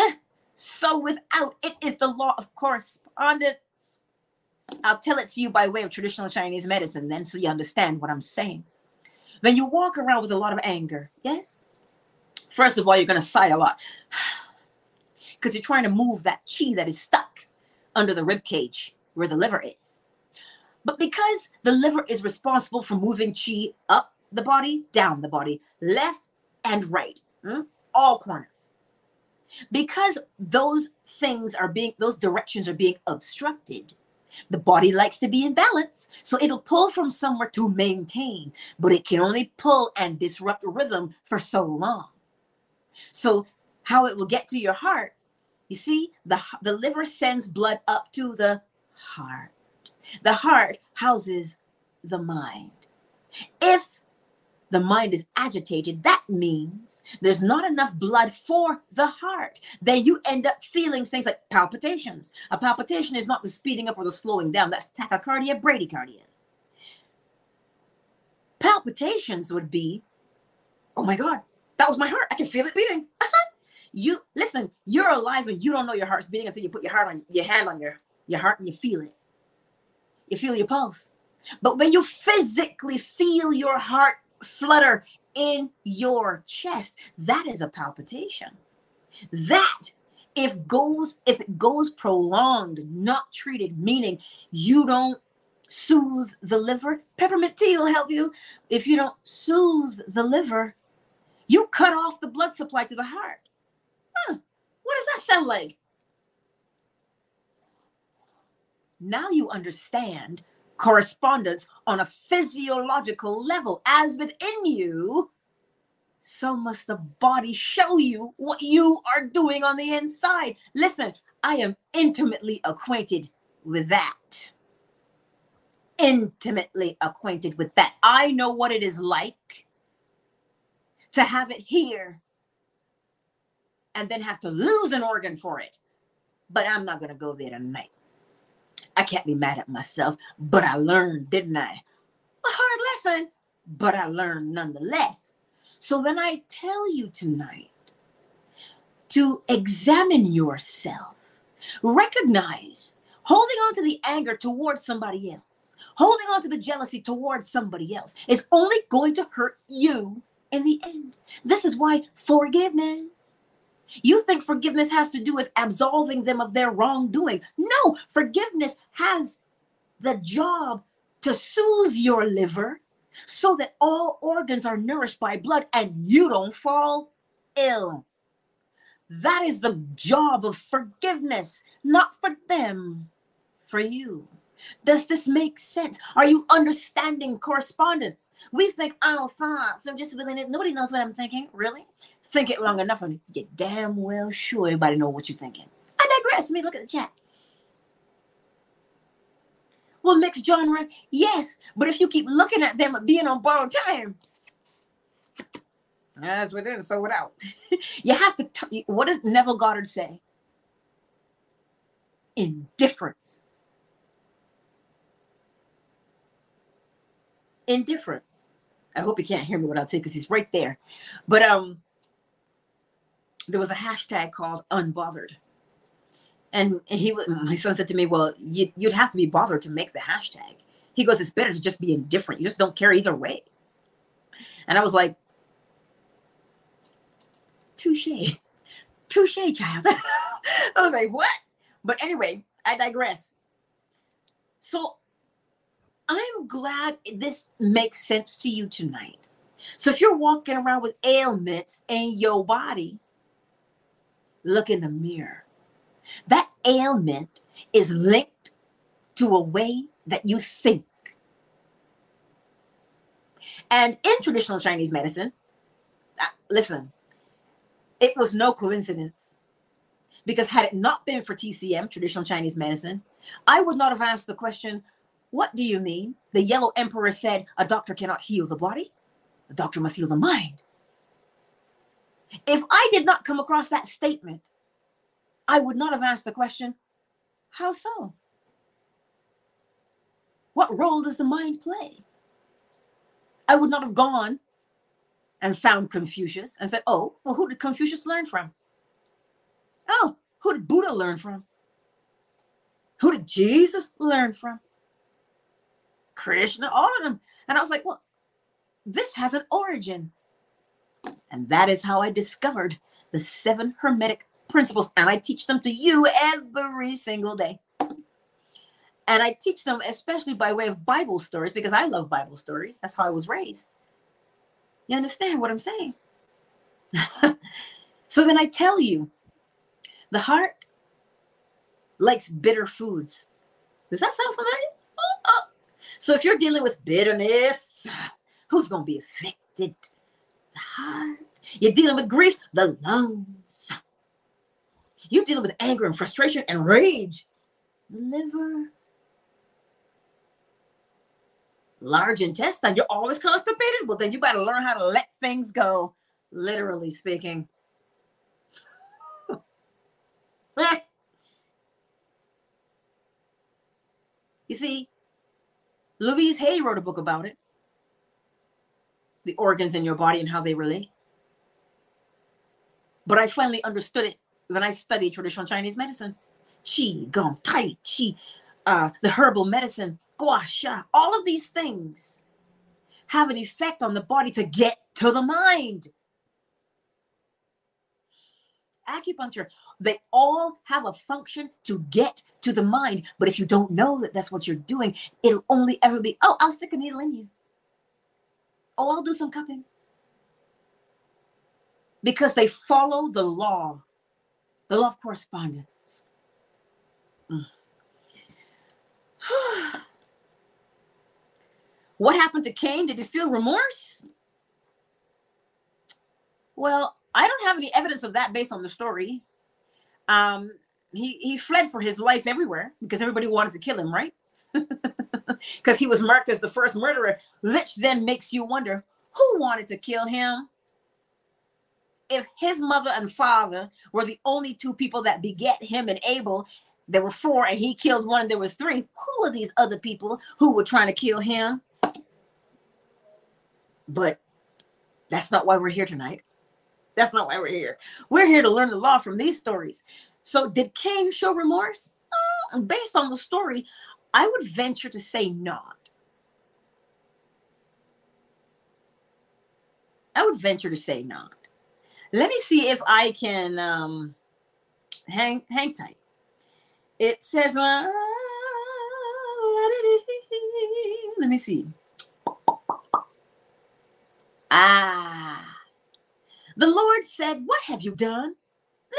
so without. It is the law of correspondence. I'll tell it to you by way of traditional Chinese medicine, then, so you understand what I'm saying. When you walk around with a lot of anger, yes? First of all, you're going to sigh a lot because you're trying to move that chi that is stuck under the rib cage where the liver is. But because the liver is responsible for moving chi up the body, down the body, left and right, hmm, all corners. Because those things are being, those directions are being obstructed, the body likes to be in balance, so it'll pull from somewhere to maintain, but it can only pull and disrupt rhythm for so long. So, how it will get to your heart, you see, the, the liver sends blood up to the heart. The heart houses the mind. If the mind is agitated, that means there's not enough blood for the heart. Then you end up feeling things like palpitations. A palpitation is not the speeding up or the slowing down, that's tachycardia, bradycardia. Palpitations would be, oh my God, that was my heart. I can feel it beating. Uh-huh. you listen, you're alive and you don't know your heart's beating until you put your heart on your hand on your, your heart and you feel it. You feel your pulse. But when you physically feel your heart flutter in your chest that is a palpitation that if goes if it goes prolonged not treated meaning you don't soothe the liver peppermint tea will help you if you don't soothe the liver you cut off the blood supply to the heart huh. what does that sound like now you understand correspondence on a physiological level. As within you, so must the body show you what you are doing on the inside. Listen, I am intimately acquainted with that. Intimately acquainted with that. I know what it is like to have it here and then have to lose an organ for it. But I'm not going to go there tonight. I can't be mad at myself, but I learned, didn't I? A hard lesson, but I learned nonetheless. So when I tell you tonight to examine yourself, recognize holding on to the anger towards somebody else, holding on to the jealousy towards somebody else is only going to hurt you in the end. This is why forgiveness you think forgiveness has to do with absolving them of their wrongdoing. No, forgiveness has the job to soothe your liver so that all organs are nourished by blood and you don't fall ill. That is the job of forgiveness, not for them, for you. Does this make sense? Are you understanding correspondence? We think, oh, thoughts. I'm just feeling it. Nobody knows what I'm thinking. Really? Think it long enough and you damn well sure everybody know what you're thinking. I digress. Let me look at the chat. Well, mixed genre, yes, but if you keep looking at them being on borrowed time, that's within, so without. you have to. T- what did Neville Goddard say? Indifference. Indifference. I hope you can't hear me what I'll take because he's right there. But um, there was a hashtag called unbothered. And he, my son said to me, "Well, you, you'd have to be bothered to make the hashtag." He goes, "It's better to just be indifferent. You just don't care either way." And I was like, touche, touche, child. I was like, what? But anyway, I digress. So I'm glad this makes sense to you tonight. So if you're walking around with ailments in your body, look in the mirror. That ailment is linked to a way that you think. And in traditional Chinese medicine, uh, listen, it was no coincidence. Because had it not been for TCM, traditional Chinese medicine, I would not have asked the question, What do you mean? The yellow emperor said, A doctor cannot heal the body, a doctor must heal the mind. If I did not come across that statement, I would not have asked the question, How so? What role does the mind play? I would not have gone and found Confucius and said, Oh, well, who did Confucius learn from? Oh, who did Buddha learn from? Who did Jesus learn from? Krishna, all of them. And I was like, Well, this has an origin. And that is how I discovered the seven Hermetic principles. And I teach them to you every single day. And I teach them, especially by way of Bible stories, because I love Bible stories. That's how I was raised. You understand what I'm saying? so when I tell you the heart likes bitter foods, does that sound familiar? Uh-uh. So if you're dealing with bitterness, who's going to be affected? Heart. You're dealing with grief, the lungs. You're dealing with anger and frustration and rage, the liver large intestine. You're always constipated. Well, then you got to learn how to let things go, literally speaking. you see, Louise Hay wrote a book about it the organs in your body and how they relate. But I finally understood it when I studied traditional Chinese medicine. Qi, Gong, Tai Chi, uh, the herbal medicine, gua sha, all of these things have an effect on the body to get to the mind. Acupuncture, they all have a function to get to the mind. But if you don't know that that's what you're doing, it'll only ever be, oh, I'll stick a needle in you. Oh, I'll do some cupping. Because they follow the law, the law of correspondence. Mm. What happened to Cain? Did he feel remorse? Well, I don't have any evidence of that based on the story. Um, he he fled for his life everywhere because everybody wanted to kill him, right? Because he was marked as the first murderer, which then makes you wonder who wanted to kill him. If his mother and father were the only two people that beget him and Abel, there were four, and he killed one, and there was three. Who are these other people who were trying to kill him? But that's not why we're here tonight. That's not why we're here. We're here to learn the law from these stories. So, did Cain show remorse? Uh, based on the story, I would venture to say not. I would venture to say not. Let me see if I can um, hang hang tight. It says, uh, let me see. Ah. The Lord said, What have you done?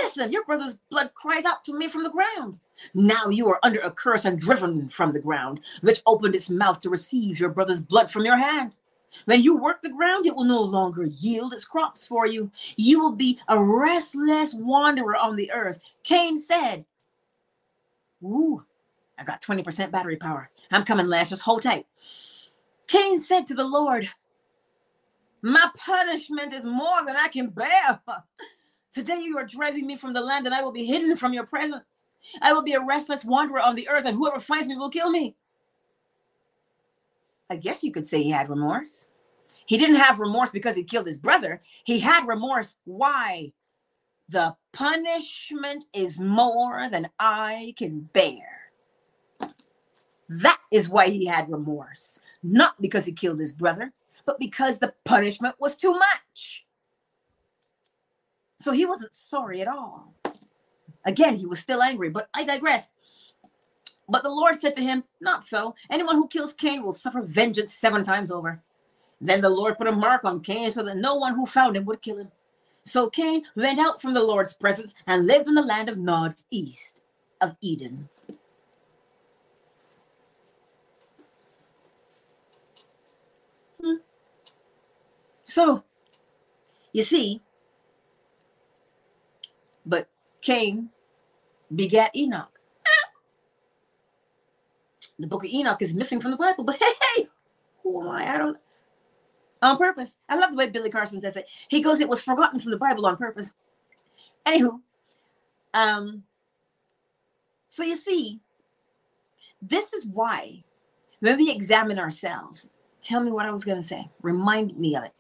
Listen, your brother's blood cries out to me from the ground. Now you are under a curse and driven from the ground, which opened its mouth to receive your brother's blood from your hand. When you work the ground, it will no longer yield its crops for you. You will be a restless wanderer on the earth. Cain said, Ooh, I got 20% battery power. I'm coming last. Just hold tight. Cain said to the Lord, My punishment is more than I can bear. Today you are driving me from the land, and I will be hidden from your presence. I will be a restless wanderer on the earth, and whoever finds me will kill me. I guess you could say he had remorse. He didn't have remorse because he killed his brother. He had remorse. Why? The punishment is more than I can bear. That is why he had remorse. Not because he killed his brother, but because the punishment was too much. So he wasn't sorry at all. Again, he was still angry, but I digress. But the Lord said to him, Not so. Anyone who kills Cain will suffer vengeance seven times over. Then the Lord put a mark on Cain so that no one who found him would kill him. So Cain went out from the Lord's presence and lived in the land of Nod, east of Eden. Hmm. So, you see, but Cain begat Enoch the book of Enoch is missing from the Bible. But hey, hey, who am I? I don't on purpose. I love the way Billy Carson says it. He goes, it was forgotten from the Bible on purpose. Anywho, um, so you see, this is why when we examine ourselves, tell me what I was going to say. Remind me of it.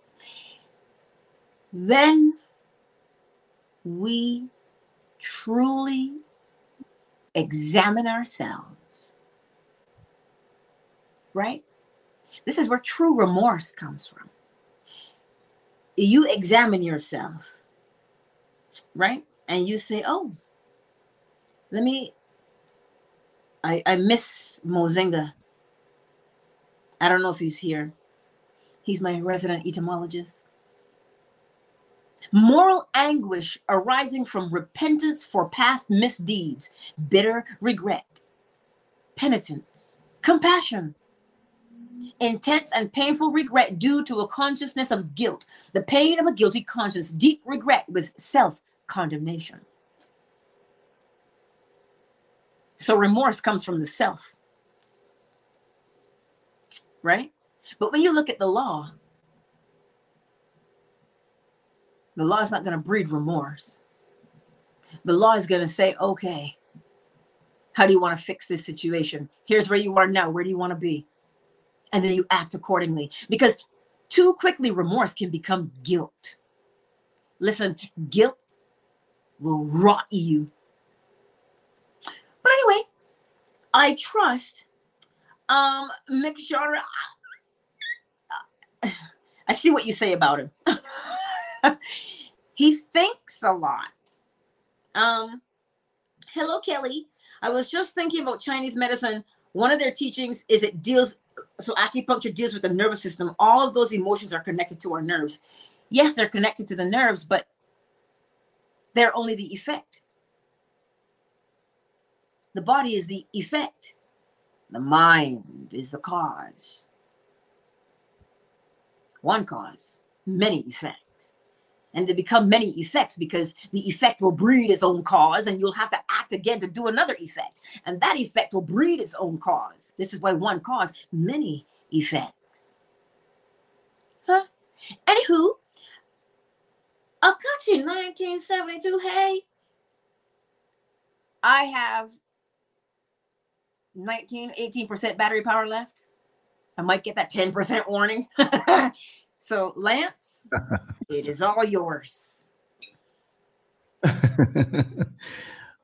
Then we truly examine ourselves right? This is where true remorse comes from. You examine yourself, right? And you say, oh, let me, I, I miss Mozinga. I don't know if he's here. He's my resident etymologist. Moral anguish arising from repentance for past misdeeds, bitter regret, penitence, compassion, intense and painful regret due to a consciousness of guilt, the pain of a guilty conscience, deep regret with self condemnation. So remorse comes from the self, right? But when you look at the law, the law is not going to breed remorse. The law is going to say, okay, how do you want to fix this situation? Here's where you are now. Where do you want to be? and then you act accordingly because too quickly remorse can become guilt. Listen, guilt will rot you. But anyway, I trust um Mick Genre. I see what you say about him. he thinks a lot. Um, hello, Kelly. I was just thinking about Chinese medicine. One of their teachings is it deals so acupuncture deals with the nervous system. All of those emotions are connected to our nerves. Yes, they're connected to the nerves, but they're only the effect. The body is the effect. The mind is the cause. One cause, many effects and they become many effects because the effect will breed its own cause and you'll have to act again to do another effect. And that effect will breed its own cause. This is why one cause many effects. Huh? Anywho akachi 1972 hey i have 19 18% battery power left. I might get that 10% warning So, Lance, it is all yours.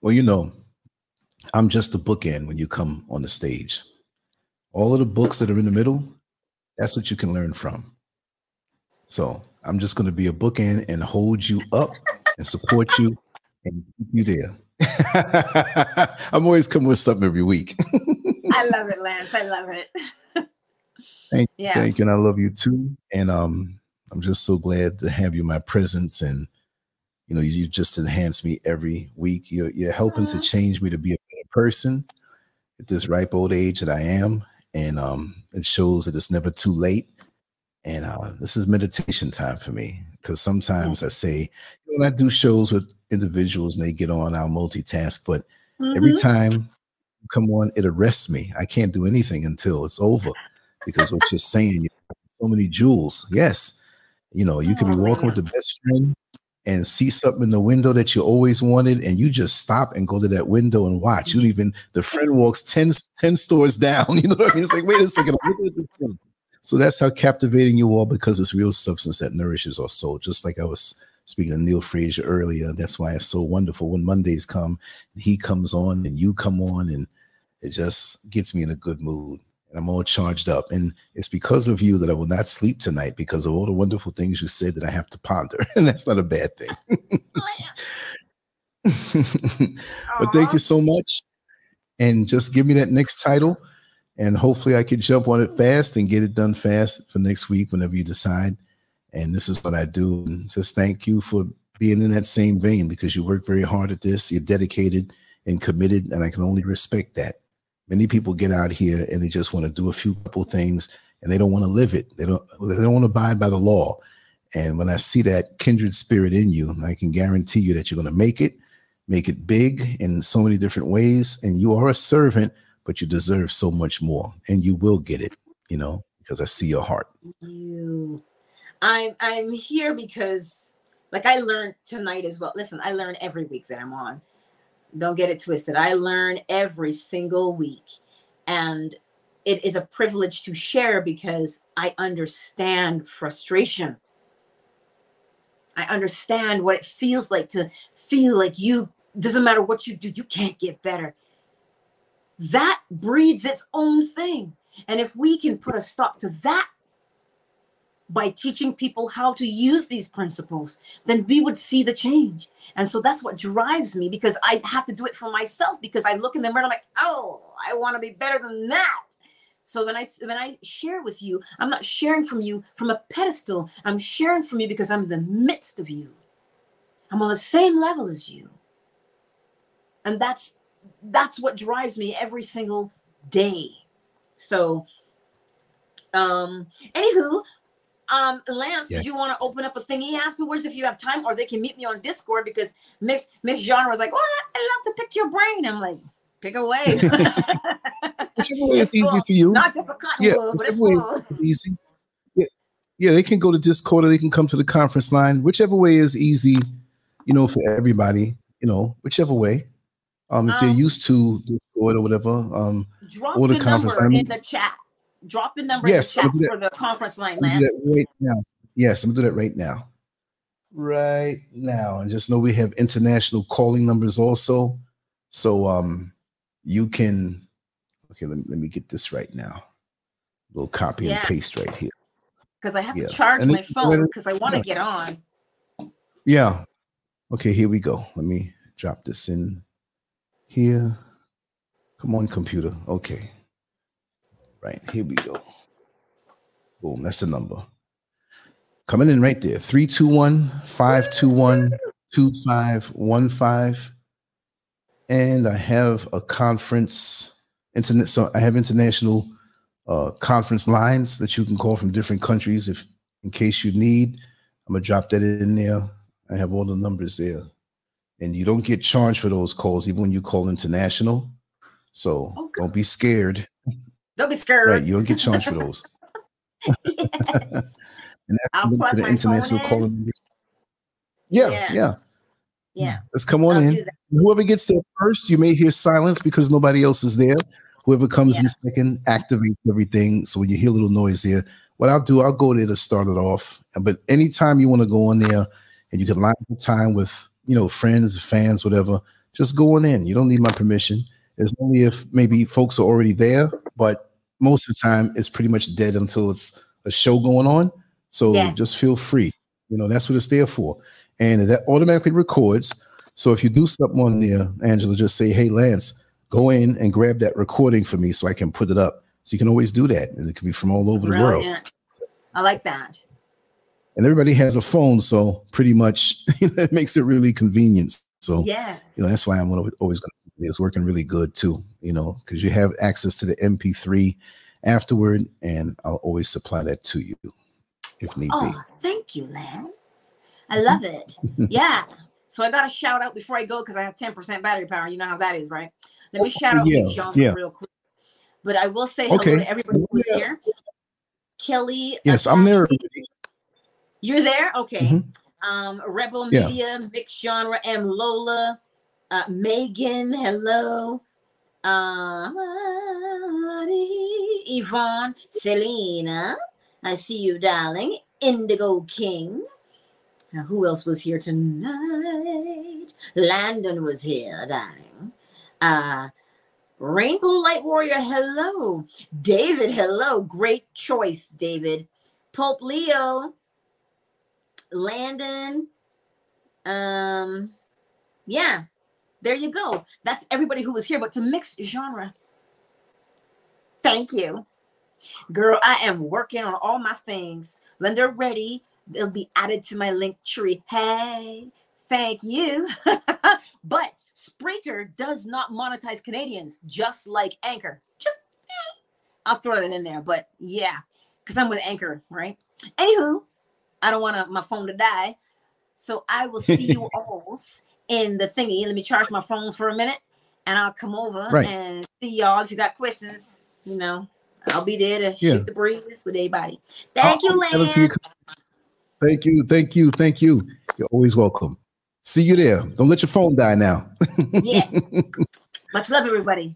well, you know, I'm just a bookend when you come on the stage. All of the books that are in the middle, that's what you can learn from. So I'm just going to be a bookend and hold you up and support you and keep you there. I'm always coming with something every week. I love it, Lance. I love it. Thank, yeah. thank you, and I love you too. And um, I'm just so glad to have you in my presence, and you know, you, you just enhance me every week. You're you're helping to change me to be a better person at this ripe old age that I am, and um, it shows that it's never too late. And uh, this is meditation time for me because sometimes I say when I do shows with individuals and they get on, I'll multitask, but mm-hmm. every time you come on, it arrests me. I can't do anything until it's over because what you're saying, so many jewels. Yes, you know, you can be oh, walking with the best friend and see something in the window that you always wanted, and you just stop and go to that window and watch. You don't even the friend walks 10, 10 stores down. You know what I mean? It's like, wait a second, so that's how captivating you are because it's real substance that nourishes our soul. Just like I was speaking to Neil Frazier earlier. That's why it's so wonderful when Mondays come he comes on and you come on and it just gets me in a good mood. And I'm all charged up. And it's because of you that I will not sleep tonight because of all the wonderful things you said that I have to ponder. And that's not a bad thing. but thank you so much. And just give me that next title and hopefully I can jump on it fast and get it done fast for next week whenever you decide. And this is what I do. And just thank you for being in that same vein because you work very hard at this. You're dedicated and committed, and I can only respect that. Many people get out here and they just want to do a few couple things and they don't want to live it. They don't they don't want to abide by the law. And when I see that kindred spirit in you, I can guarantee you that you're going to make it, make it big in so many different ways. And you are a servant but you deserve so much more and you will get it, you know, because I see your heart. You I'm I'm here because like I learned tonight as well. Listen, I learn every week that I'm on. Don't get it twisted. I learn every single week. And it is a privilege to share because I understand frustration. I understand what it feels like to feel like you doesn't matter what you do, you can't get better that breeds its own thing. And if we can put a stop to that by teaching people how to use these principles, then we would see the change. And so that's what drives me because I have to do it for myself because I look in the mirror and I'm like, oh, I want to be better than that. So when I when I share with you, I'm not sharing from you from a pedestal. I'm sharing from you because I'm in the midst of you. I'm on the same level as you. And that's that's what drives me every single day. So, um, anywho, um, Lance, yes. did you want to open up a thingy afterwards if you have time, or they can meet me on Discord because Miss Miss Genre was like, "Well, I love to pick your brain." I'm like, "Pick away." whichever way is easy for you. Not just a cotton yeah, but it's, way it's easy. Yeah, yeah, they can go to Discord or they can come to the conference line. Whichever way is easy, you know, for everybody. You know, whichever way. Um, if um, they're used to Discord or whatever, um, drop or the, the conference number line. in the chat. Drop the number yes, in the chat for the conference line, Lance. right now. Yes, I'm gonna do that right now. Right now, and just know we have international calling numbers also. So um, you can. Okay, let me, let me get this right now. A little copy yeah. and paste right here. Because I have yeah. to charge and my phone because I want to yeah. get on. Yeah. Okay, here we go. Let me drop this in here. Come on, computer. Okay. Right, here we go. Boom, that's the number. Coming in right there 321 521 2515. And I have a conference, internet. So I have international uh, conference lines that you can call from different countries if in case you need. I'm gonna drop that in there. I have all the numbers there and you don't get charged for those calls even when you call international. So okay. don't be scared. Don't be scared. Right, you don't get charged for those. and that's I'll plug the international calling. Yeah, yeah, yeah. Yeah. Let's come on I'll in. Whoever gets there first, you may hear silence because nobody else is there. Whoever comes yeah. in second activates everything. So when you hear a little noise there, what I'll do, I'll go there to start it off. But anytime you want to go on there and you can line up time with you know, friends, fans, whatever, just going in. You don't need my permission. It's only if maybe folks are already there, but most of the time it's pretty much dead until it's a show going on. So yes. just feel free. You know, that's what it's there for. And that automatically records. So if you do something on there, Angela, just say, hey, Lance, go in and grab that recording for me so I can put it up So you can always do that. And it can be from all over the world. I like that. And everybody has a phone, so pretty much it makes it really convenient. So yes. you know, that's why I'm always going to it's working really good too, you know, because you have access to the MP3 afterward, and I'll always supply that to you if need oh, be. thank you, Lance. I love it. yeah. So I got a shout out before I go because I have 10% battery power. You know how that is, right? Let me shout out yeah, John yeah. real quick. But I will say hello okay. to everybody who's yeah. here. Kelly. Yes, I'm there. You're there? Okay. Mm-hmm. Um, Rebel Media, Mixed Genre, M. Lola, uh, Megan, hello. Uh, Yvonne, Selena, I see you, darling. Indigo King. Now, who else was here tonight? Landon was here, darling. Uh, Rainbow Light Warrior, hello. David, hello. Great choice, David. Pope Leo, Landon. Um, yeah, there you go. That's everybody who was here, but to mix genre. Thank you. Girl, I am working on all my things. When they're ready, they'll be added to my link tree. Hey, thank you. but Spreaker does not monetize Canadians, just like Anchor. Just, eh, I'll throw that in there. But yeah, because I'm with Anchor, right? Anywho, I don't want my phone to die. So I will see you all in the thingy. Let me charge my phone for a minute and I'll come over right. and see y'all. If you got questions, you know, I'll be there to yeah. shoot the breeze with everybody. Thank I'll, you, Lance. Thank you. Thank you. Thank you. You're always welcome. See you there. Don't let your phone die now. yes. Much love, everybody.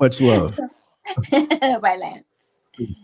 Much love. Bye, Lance. Mm-hmm.